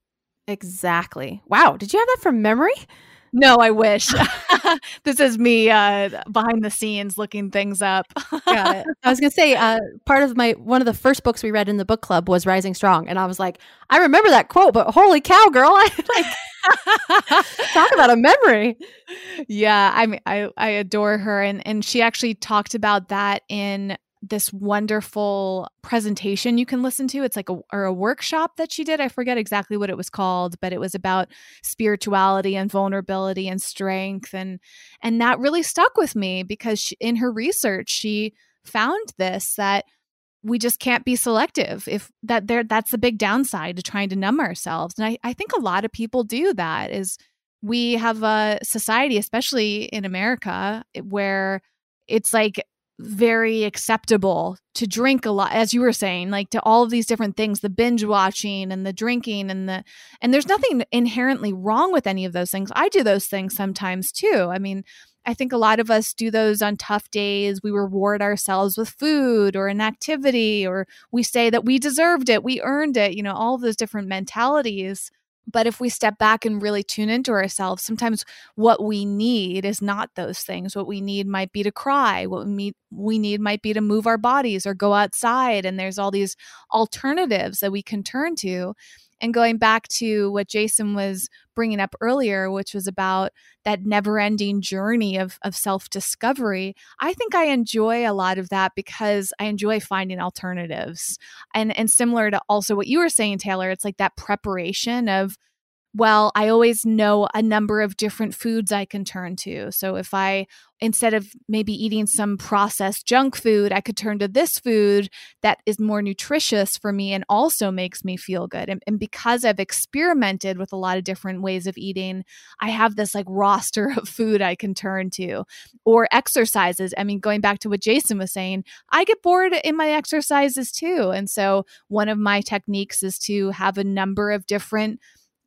Exactly. Wow. Did you have that from memory? No, I wish. this is me uh, behind the scenes looking things up. Got it. I was gonna say, uh, part of my one of the first books we read in the book club was Rising Strong, and I was like, I remember that quote, but holy cow, girl! I like talk about a memory. Yeah, I mean, I I adore her, and and she actually talked about that in this wonderful presentation you can listen to. It's like a or a workshop that she did. I forget exactly what it was called, but it was about spirituality and vulnerability and strength and and that really stuck with me because she, in her research she found this that we just can't be selective if that there that's the big downside to trying to numb ourselves. And I, I think a lot of people do that is we have a society, especially in America, where it's like very acceptable to drink a lot as you were saying like to all of these different things the binge watching and the drinking and the and there's nothing inherently wrong with any of those things. I do those things sometimes too. I mean i think a lot of us do those on tough days. We reward ourselves with food or an activity or we say that we deserved it we earned it you know all of those different mentalities but if we step back and really tune into ourselves, sometimes what we need is not those things. What we need might be to cry. What we need, might be to move our bodies or go outside. And there's all these alternatives that we can turn to. And going back to what Jason was bringing up earlier, which was about that never ending journey of, of self discovery, I think I enjoy a lot of that because I enjoy finding alternatives. And, and similar to also what you were saying, Taylor, it's like that preparation of, well, I always know a number of different foods I can turn to. So if I, instead of maybe eating some processed junk food, I could turn to this food that is more nutritious for me and also makes me feel good. And, and because I've experimented with a lot of different ways of eating, I have this like roster of food I can turn to or exercises. I mean, going back to what Jason was saying, I get bored in my exercises too. And so one of my techniques is to have a number of different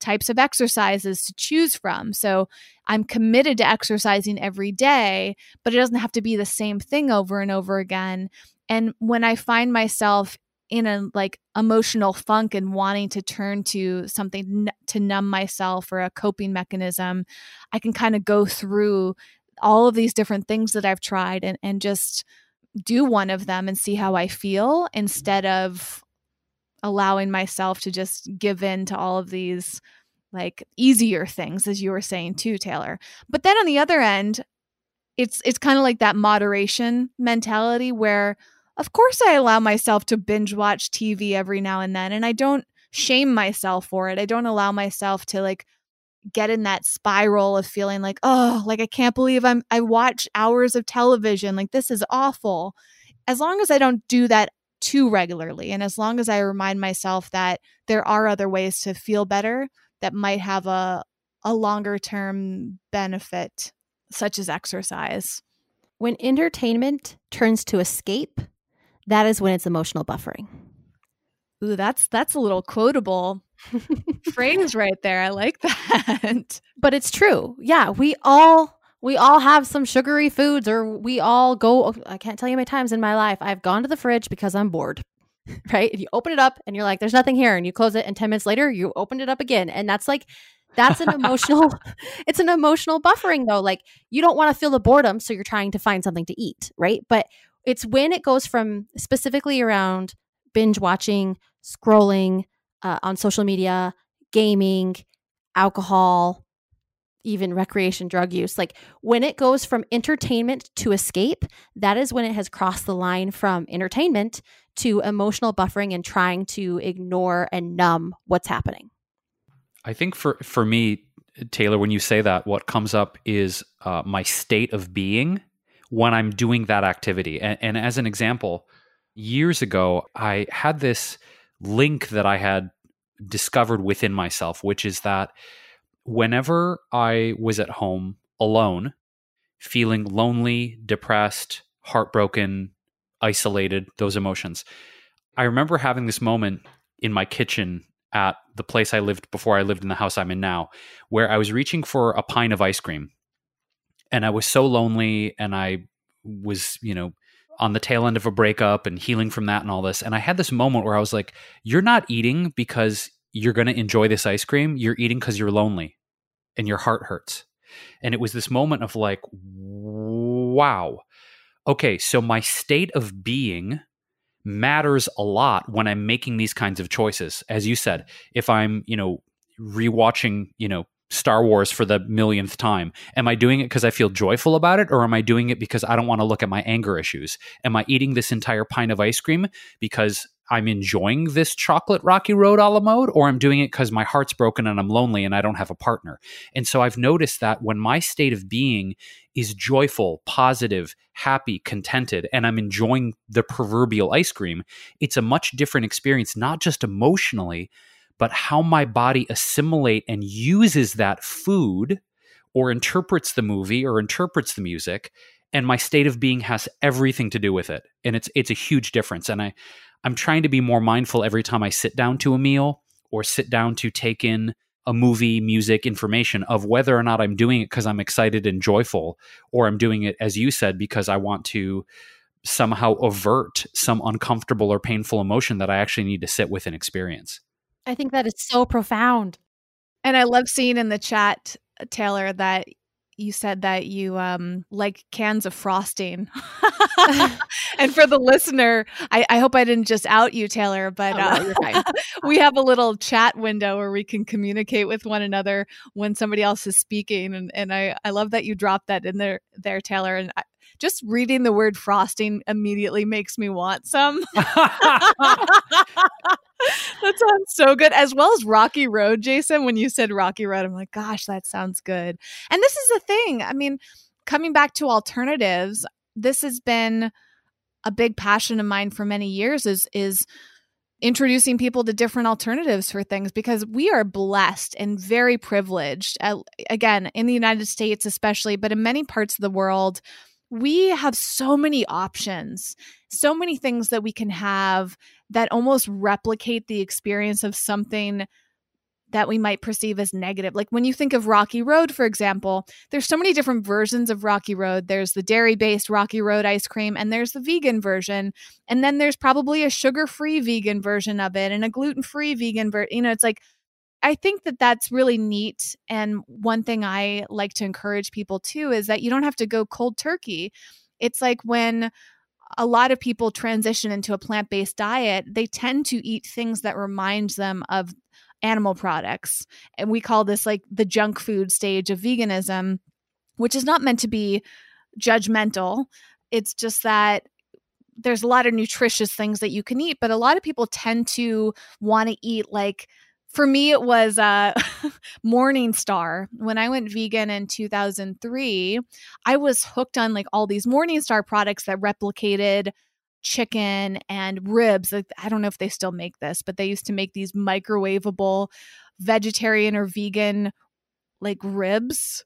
types of exercises to choose from. So I'm committed to exercising every day, but it doesn't have to be the same thing over and over again. And when I find myself in a like emotional funk and wanting to turn to something n- to numb myself or a coping mechanism, I can kind of go through all of these different things that I've tried and, and just do one of them and see how I feel instead of allowing myself to just give in to all of these like easier things as you were saying too Taylor. But then on the other end, it's it's kind of like that moderation mentality where of course I allow myself to binge watch TV every now and then and I don't shame myself for it. I don't allow myself to like get in that spiral of feeling like, "Oh, like I can't believe I'm I watch hours of television. Like this is awful." As long as I don't do that too regularly. And as long as I remind myself that there are other ways to feel better that might have a, a longer term benefit, such as exercise. When entertainment turns to escape, that is when it's emotional buffering. Ooh, that's that's a little quotable phrase right there. I like that. But it's true. Yeah, we all we all have some sugary foods or we all go i can't tell you how many times in my life i've gone to the fridge because i'm bored right? And you open it up and you're like there's nothing here and you close it and 10 minutes later you opened it up again. And that's like that's an emotional it's an emotional buffering though. Like you don't want to feel the boredom so you're trying to find something to eat right? But it's when it goes from specifically around binge watching scrolling uh, on social media gaming alcohol even recreation drug use. Like when it goes from entertainment to escape, that is when it has crossed the line from entertainment to emotional buffering and trying to ignore and numb what's happening. I think for for me, Taylor, when you say that, what comes up is uh, my state of being when I'm doing that activity. And, and as an example, years ago, I had this link that I had discovered within myself, which is that whenever I was at home alone, feeling lonely, depressed, heartbroken, isolated, those emotions, I remember having this moment in my kitchen at the place I lived before I lived in the house I'm in now, where I was reaching for a pint of ice cream. And I was so lonely and I was, you know, on the tail end of a breakup and healing from that and all this. And I had this moment where I was like, you're not eating because you're going to enjoy this ice cream. You're eating because you're lonely and your heart hurts. And it was this moment of like, wow. Okay, so my state of being matters a lot when I'm making these kinds of choices. As you said, if I'm, you know, rewatching, you know, Star Wars for the millionth time. Am I doing it because I feel joyful about it, or am I doing it because I don't want to look at my anger issues? Am I eating this entire pint of ice cream because I'm enjoying this chocolate rocky road a la mode, or I'm doing it because my heart's broken and I'm lonely and I don't have a partner? And so I've noticed that when my state of being is joyful, positive, happy, contented, and I'm enjoying the proverbial ice cream, it's a much different experience, not just emotionally but how my body assimilate and uses that food or interprets the movie or interprets the music and my state of being has everything to do with it and it's it's a huge difference and i i'm trying to be more mindful every time i sit down to a meal or sit down to take in a movie music information of whether or not i'm doing it because i'm excited and joyful or i'm doing it as you said because i want to somehow avert some uncomfortable or painful emotion that i actually need to sit with and experience I think that is so profound. And I love seeing in the chat, uh, Taylor, that you said that you um, like cans of frosting. and for the listener, I, I, hope I didn't just out you, Taylor, but oh, uh, we have a little chat window where we can communicate with one another when somebody else is speaking. And, and I, I love that you dropped that in there, there Taylor. And I, just reading the word frosting immediately makes me want some. that sounds so good. As well as Rocky Road, Jason. When you said Rocky Road, I'm like, gosh, that sounds good. And this is the thing. I mean, coming back to alternatives, this has been a big passion of mine for many years is is introducing people to different alternatives for things because we are blessed and very privileged uh, again in the United States especially but in many parts of the world we have so many options, so many things that we can have that almost replicate the experience of something that we might perceive as negative. Like when you think of Rocky Road, for example, there's so many different versions of Rocky Road. There's the dairy based Rocky Road ice cream, and there's the vegan version. And then there's probably a sugar free vegan version of it and a gluten free vegan version. You know, it's like I think that that's really neat. And one thing I like to encourage people too is that you don't have to go cold turkey. It's like when a lot of people transition into a plant based diet, they tend to eat things that remind them of animal products. And we call this like the junk food stage of veganism, which is not meant to be judgmental. It's just that there's a lot of nutritious things that you can eat, but a lot of people tend to want to eat like for me it was uh morningstar when i went vegan in 2003 i was hooked on like all these morningstar products that replicated chicken and ribs. I don't know if they still make this but they used to make these microwavable vegetarian or vegan like ribs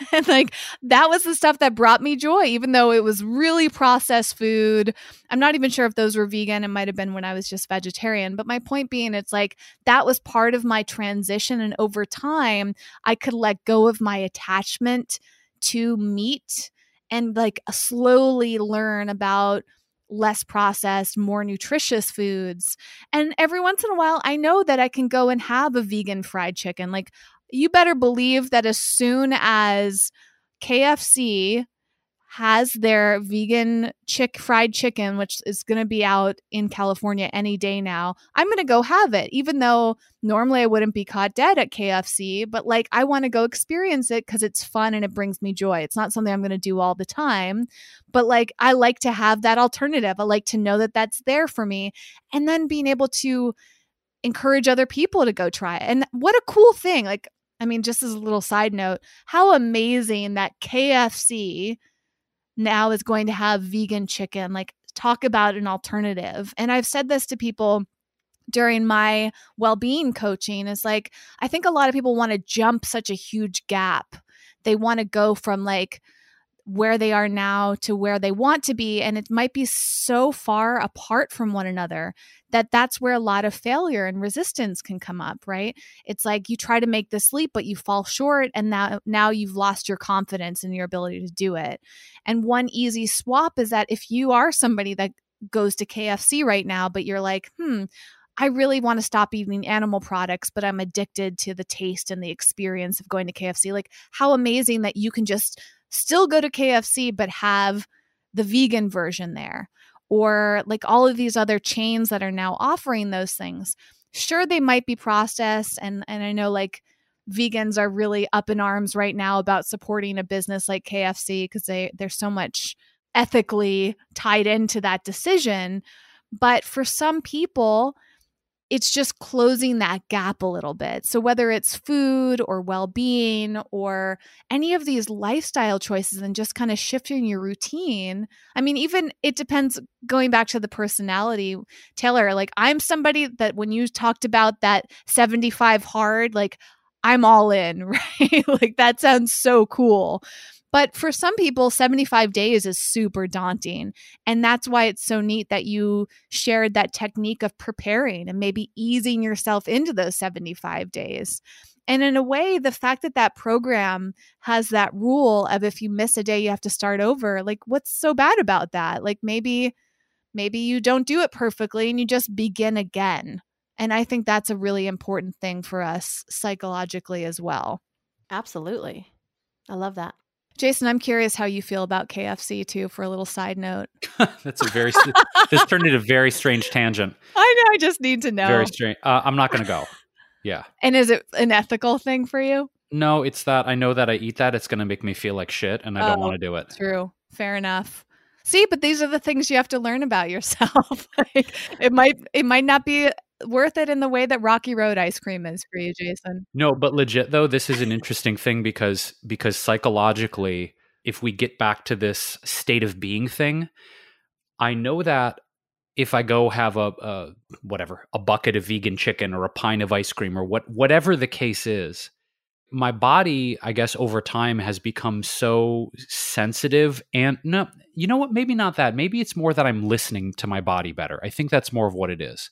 and like that was the stuff that brought me joy, even though it was really processed food. I'm not even sure if those were vegan. It might have been when I was just vegetarian. But my point being, it's like that was part of my transition. And over time, I could let go of my attachment to meat and like slowly learn about less processed, more nutritious foods. And every once in a while, I know that I can go and have a vegan fried chicken. Like you better believe that as soon as KFC has their vegan chick fried chicken, which is going to be out in California any day now, I'm going to go have it, even though normally I wouldn't be caught dead at KFC. But like, I want to go experience it because it's fun and it brings me joy. It's not something I'm going to do all the time, but like, I like to have that alternative. I like to know that that's there for me. And then being able to encourage other people to go try it. And what a cool thing. Like, I mean, just as a little side note, how amazing that KFC now is going to have vegan chicken. Like, talk about an alternative. And I've said this to people during my well-being coaching is like I think a lot of people want to jump such a huge gap. They want to go from like where they are now to where they want to be and it might be so far apart from one another that that's where a lot of failure and resistance can come up right it's like you try to make this leap but you fall short and now now you've lost your confidence in your ability to do it and one easy swap is that if you are somebody that goes to KFC right now but you're like hmm I really want to stop eating animal products, but I'm addicted to the taste and the experience of going to KFC. Like, how amazing that you can just still go to KFC, but have the vegan version there, or like all of these other chains that are now offering those things. Sure, they might be processed, and and I know like vegans are really up in arms right now about supporting a business like KFC because they there's so much ethically tied into that decision. But for some people, it's just closing that gap a little bit. So, whether it's food or well being or any of these lifestyle choices and just kind of shifting your routine, I mean, even it depends going back to the personality. Taylor, like, I'm somebody that when you talked about that 75 hard, like, I'm all in, right? like, that sounds so cool. But for some people, 75 days is super daunting. And that's why it's so neat that you shared that technique of preparing and maybe easing yourself into those 75 days. And in a way, the fact that that program has that rule of if you miss a day, you have to start over, like, what's so bad about that? Like, maybe. Maybe you don't do it perfectly and you just begin again. And I think that's a really important thing for us psychologically as well. Absolutely. I love that. Jason, I'm curious how you feel about KFC too. For a little side note, that's a very this turned into a very strange tangent. I know. I just need to know. Very strange. Uh, I'm not going to go. Yeah. And is it an ethical thing for you? No, it's that I know that I eat that. It's going to make me feel like shit, and I don't want to do it. True. Fair enough. See, but these are the things you have to learn about yourself. like, it might it might not be worth it in the way that Rocky Road ice cream is for you, Jason. No, but legit though, this is an interesting thing because because psychologically, if we get back to this state of being thing, I know that if I go have a, a whatever a bucket of vegan chicken or a pint of ice cream or what whatever the case is, my body, I guess, over time has become so sensitive. And no, you know what? Maybe not that. Maybe it's more that I'm listening to my body better. I think that's more of what it is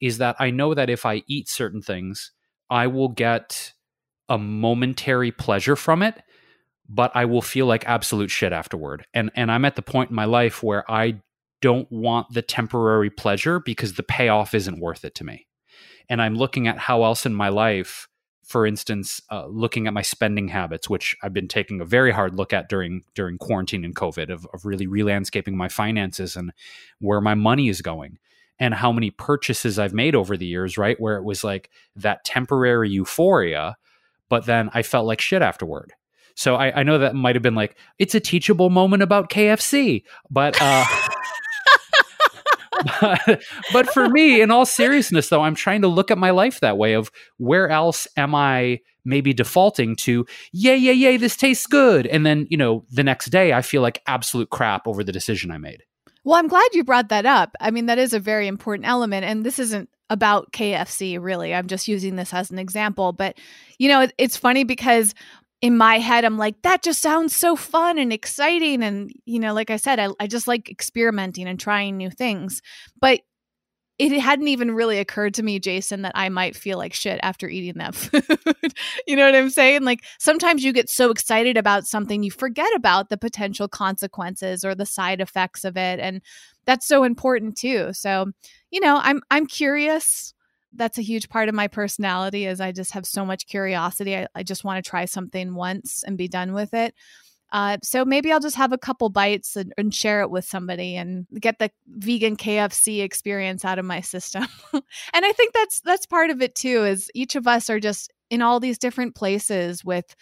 is that I know that if I eat certain things, I will get a momentary pleasure from it, but I will feel like absolute shit afterward. And and I'm at the point in my life where I don't want the temporary pleasure because the payoff isn't worth it to me. And I'm looking at how else in my life, for instance, uh, looking at my spending habits, which I've been taking a very hard look at during during quarantine and COVID, of, of really relandscaping my finances and where my money is going and how many purchases I've made over the years, right? Where it was like that temporary euphoria, but then I felt like shit afterward. So I, I know that might have been like, it's a teachable moment about KFC, but, uh, but, but for me, in all seriousness, though, I'm trying to look at my life that way of where else am I maybe defaulting to, yay, yay, yay, this tastes good. And then, you know, the next day I feel like absolute crap over the decision I made. Well, I'm glad you brought that up. I mean, that is a very important element. And this isn't about KFC, really. I'm just using this as an example. But, you know, it, it's funny because in my head, I'm like, that just sounds so fun and exciting. And, you know, like I said, I, I just like experimenting and trying new things. But it hadn't even really occurred to me, Jason, that I might feel like shit after eating that food. you know what I'm saying? Like sometimes you get so excited about something, you forget about the potential consequences or the side effects of it. And that's so important too. So, you know, I'm I'm curious. That's a huge part of my personality is I just have so much curiosity. I, I just want to try something once and be done with it. Uh, so maybe I'll just have a couple bites and, and, share it with somebody and get the vegan KFC experience out of my system. and I think that's that's part of it too. Is each of us are just in all these different places with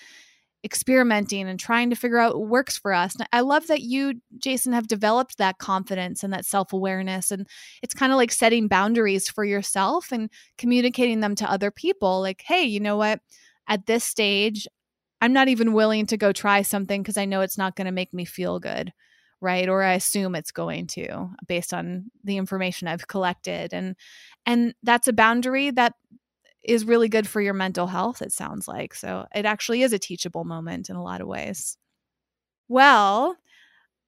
experimenting and trying to figure out what works for us. And I love that you, Jason, have developed that confidence and that self awareness. And it's kind of like setting boundaries for yourself and communicating them to other people. Like, hey, you know what? At this stage, I'm not even willing to go try something because I know it's not going to make me feel good. Right. Or I assume it's going to based on the information I've collected. And and that's a boundary that is really good for your mental health, it sounds like. So it actually is a teachable moment in a lot of ways. Well,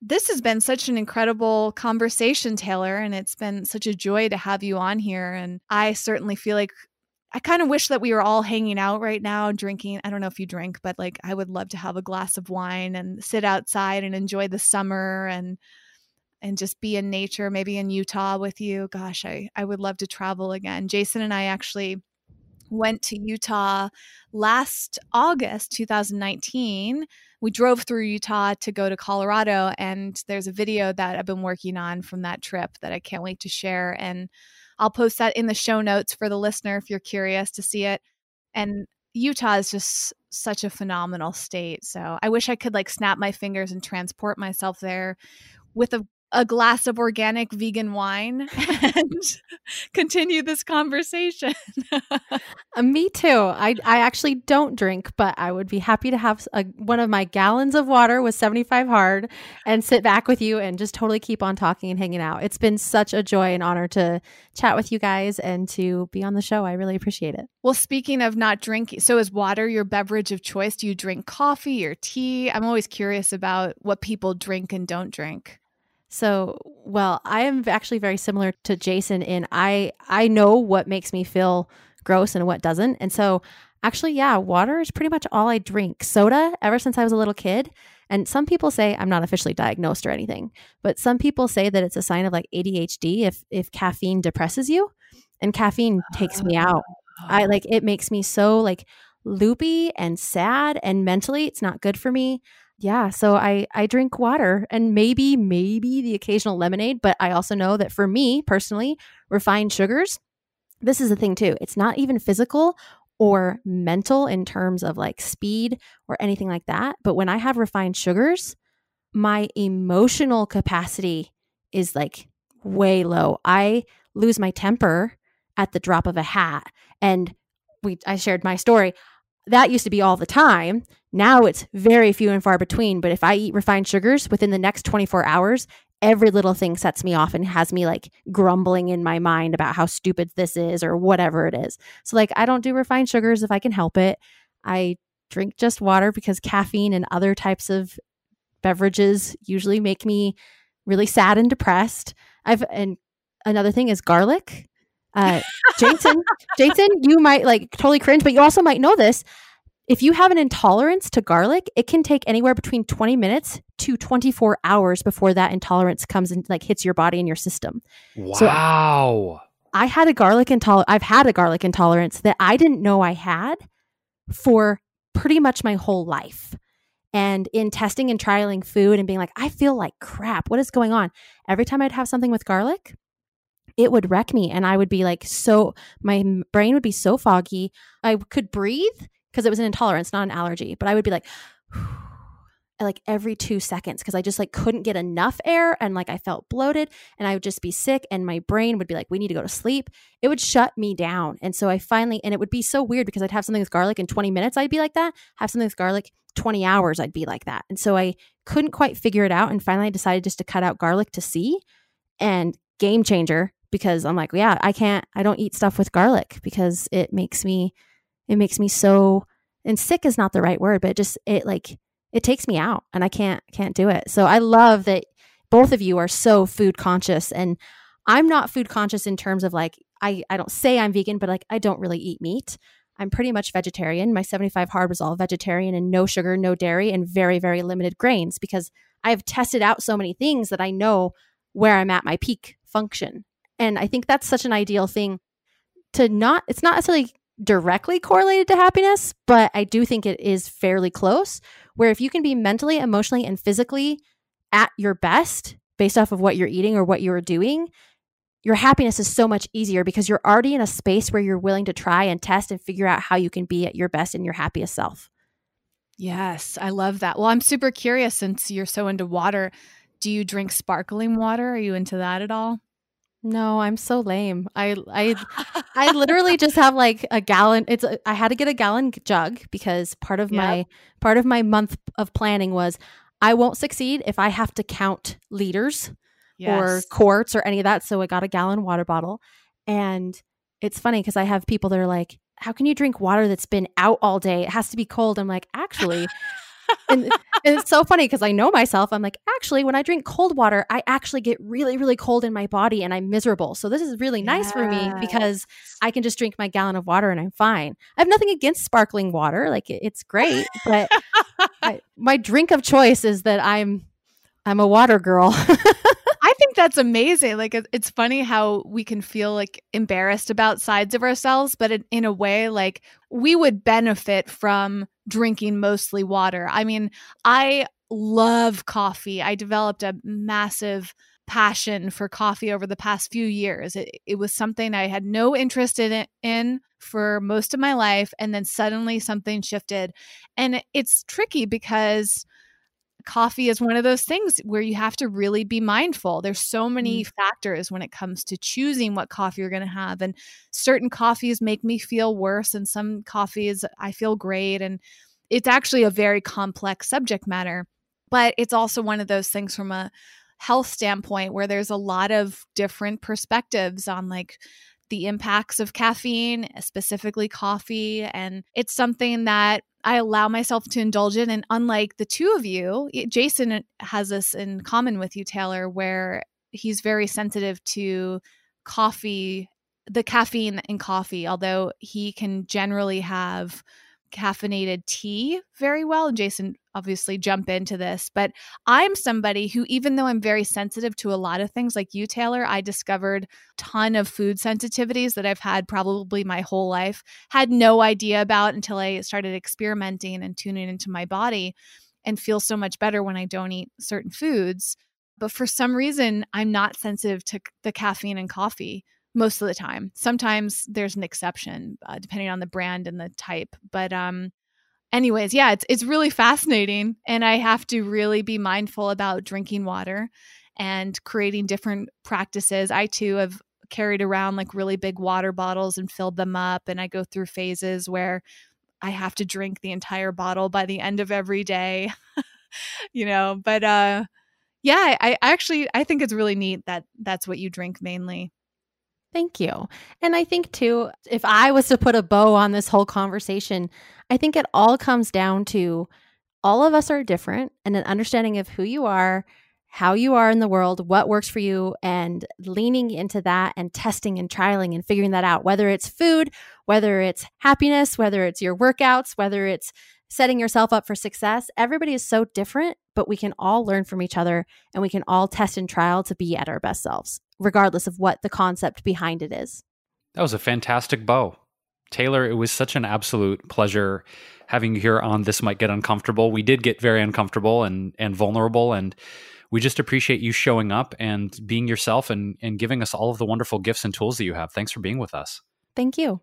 this has been such an incredible conversation, Taylor, and it's been such a joy to have you on here. And I certainly feel like I kind of wish that we were all hanging out right now, drinking. I don't know if you drink, but like I would love to have a glass of wine and sit outside and enjoy the summer. And and just be in nature, maybe in Utah with you. Gosh, I, I would love to travel again. Jason and I actually went to Utah last August 2019. We drove through Utah to go to Colorado, and there's a video that I've been working on from that trip that I can't wait to share. And I'll post that in the show notes for the listener if you're curious to see it. And Utah is just such a phenomenal state. So I wish I could like snap my fingers and transport myself there with a a glass of organic vegan wine and continue this conversation. uh, me too. I I actually don't drink, but I would be happy to have a, one of my gallons of water with 75 hard and sit back with you and just totally keep on talking and hanging out. It's been such a joy and honor to chat with you guys and to be on the show. I really appreciate it. Well, speaking of not drinking, so is water your beverage of choice? Do you drink coffee or tea? I'm always curious about what people drink and don't drink. So, well, I am actually very similar to Jason in I I know what makes me feel gross and what doesn't. And so, actually, yeah, water is pretty much all I drink. Soda ever since I was a little kid. And some people say I'm not officially diagnosed or anything, but some people say that it's a sign of like ADHD if if caffeine depresses you. And caffeine takes me out. I like it makes me so like loopy and sad and mentally it's not good for me yeah so i i drink water and maybe maybe the occasional lemonade but i also know that for me personally refined sugars this is the thing too it's not even physical or mental in terms of like speed or anything like that but when i have refined sugars my emotional capacity is like way low. I lose my temper at the drop of a hat and we i shared my story that used to be all the time. Now it's very few and far between. But if I eat refined sugars within the next 24 hours, every little thing sets me off and has me like grumbling in my mind about how stupid this is or whatever it is. So, like, I don't do refined sugars if I can help it. I drink just water because caffeine and other types of beverages usually make me really sad and depressed. I've, and another thing is garlic. Uh, Jason, Jason, you might like totally cringe, but you also might know this. If you have an intolerance to garlic, it can take anywhere between 20 minutes to 24 hours before that intolerance comes and like hits your body and your system. Wow. So I had a garlic intolerance. I've had a garlic intolerance that I didn't know I had for pretty much my whole life. And in testing and trialing food and being like, I feel like crap. What is going on? Every time I'd have something with garlic, it would wreck me and I would be like so my brain would be so foggy. I could breathe because it was an intolerance, not an allergy, but I would be like like every 2 seconds because I just like couldn't get enough air and like I felt bloated and I would just be sick and my brain would be like we need to go to sleep. It would shut me down. And so I finally and it would be so weird because I'd have something with garlic in 20 minutes I'd be like that. Have something with garlic 20 hours I'd be like that. And so I couldn't quite figure it out and finally I decided just to cut out garlic to see and game changer because I'm like, yeah, I can't, I don't eat stuff with garlic because it makes me, it makes me so, and sick is not the right word, but it just, it like, it takes me out and I can't, can't do it. So I love that both of you are so food conscious and I'm not food conscious in terms of like, I, I don't say I'm vegan, but like, I don't really eat meat. I'm pretty much vegetarian. My 75 hard was all vegetarian and no sugar, no dairy, and very, very limited grains because I've tested out so many things that I know where I'm at my peak function and I think that's such an ideal thing to not, it's not necessarily directly correlated to happiness, but I do think it is fairly close. Where if you can be mentally, emotionally, and physically at your best based off of what you're eating or what you're doing, your happiness is so much easier because you're already in a space where you're willing to try and test and figure out how you can be at your best and your happiest self. Yes, I love that. Well, I'm super curious since you're so into water. Do you drink sparkling water? Are you into that at all? No, I'm so lame. I I I literally just have like a gallon. It's a, I had to get a gallon jug because part of yep. my part of my month of planning was I won't succeed if I have to count liters yes. or quarts or any of that. So I got a gallon water bottle, and it's funny because I have people that are like, "How can you drink water that's been out all day? It has to be cold." I'm like, actually, and, and, it's so funny because I know myself. I'm like, actually, when I drink cold water, I actually get really, really cold in my body and I'm miserable. So this is really nice yes. for me because I can just drink my gallon of water and I'm fine. I have nothing against sparkling water; like it, it's great, but I, my drink of choice is that I'm I'm a water girl. Think that's amazing. Like it's funny how we can feel like embarrassed about sides of ourselves, but in, in a way, like we would benefit from drinking mostly water. I mean, I love coffee. I developed a massive passion for coffee over the past few years. It, it was something I had no interest in, in for most of my life. And then suddenly something shifted. And it's tricky because coffee is one of those things where you have to really be mindful. There's so many mm. factors when it comes to choosing what coffee you're going to have. And certain coffees make me feel worse, and some coffees I feel great. And it's actually a very complex subject matter. But it's also one of those things from a health standpoint where there's a lot of different perspectives on like the impacts of caffeine, specifically coffee. And it's something that I allow myself to indulge in. And unlike the two of you, Jason uh, has this in common with you, Taylor, where he's very sensitive to coffee, the caffeine in coffee, although he can generally have caffeinated tea very well. And Jason obviously jump into this, but I'm somebody who, even though I'm very sensitive to a lot of things like you, Taylor, I discovered ton of food sensitivities that I've had probably my whole life, had no idea about until I started experimenting and tuning into my body and feel so much better when I don't eat certain foods. But for some reason, I'm not sensitive to the caffeine and coffee most of the time. Sometimes there's an exception, uh, depending on the brand and the type. But um, anyways, yeah, it's it's really fascinating, and I have to really be mindful about drinking water and creating different practices. I too have carried around like really big water bottles and filled them up, and I go through phases where I have to drink the entire bottle by the end of every day. you know, but uh yeah, I, I actually I think it's really neat that that's what you drink mainly. Thank you. And I think, too, if I was to put a bow on this whole conversation, I think it all comes down to all of us are different and an understanding of who you are, how you are in the world, what works for you, and leaning into that and testing and trialing and figuring that out, whether it's food, whether it's happiness, whether it's your workouts, whether it's setting yourself up for success. Everybody is so different, but we can all learn from each other and we can all test and trial to be at our best selves regardless of what the concept behind it is. That was a fantastic bow. Taylor, it was such an absolute pleasure having you here on This Might Get Uncomfortable. We did get very uncomfortable and, and vulnerable, and we just appreciate you showing up and being yourself and, and giving us all of the wonderful gifts and tools that you have. Thanks for being with us. Thank you.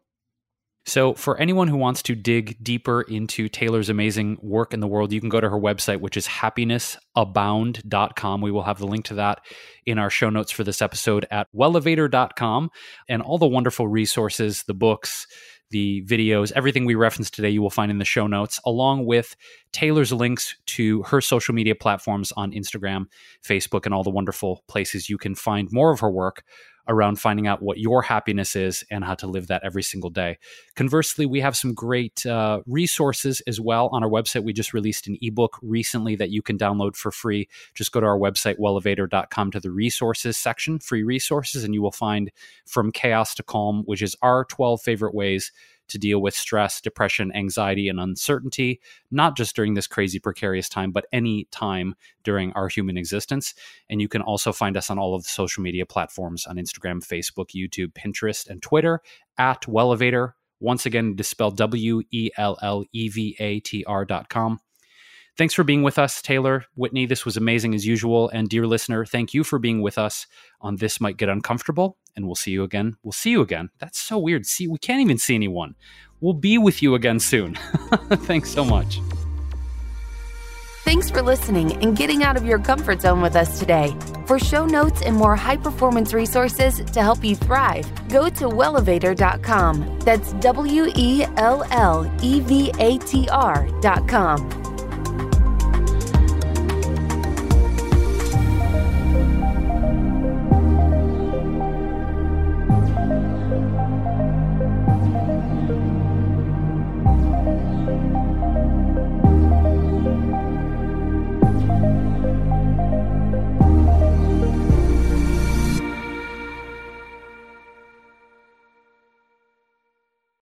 So, for anyone who wants to dig deeper into Taylor's amazing work in the world, you can go to her website, which is happinessabound.com. We will have the link to that in our show notes for this episode at wellevatr.com and all the wonderful resources, the books, the videos, everything we referenced today, you will find in the show notes, along with Taylor's links to her social media platforms on Instagram, Facebook, and all the wonderful places you can find more of her work around finding out what your happiness is and how to live that every single day. Conversely, we have some great uh, resources as well on our website. We just released an ebook recently that you can download for free. Just go to our website, wellevatr.com, to the resources section, free resources, and you will find From Chaos to Calm, which is our 12 favorite ways to deal with stress, depression, anxiety, and uncertainty, not just during this crazy precarious time, but any time during our human existence. And you can also find us on all of the social media platforms on Instagram, Facebook, YouTube, Pinterest, and Twitter at Wellevatr. Once again, it is spelled W E L L E V A T R dot com. Thanks for being with us, Taylor, Whitney. This was amazing as usual. And dear listener, thank you for being with us on This Might Get Uncomfortable. And we'll see you again. We'll see you again. That's so weird. See, we can't even see anyone. We'll be with you again soon. Thanks so much. Thanks for listening and getting out of your comfort zone with us today. For show notes and more high performance resources to help you thrive, go to wellevatr.com. That's W E L L E V A T R.com.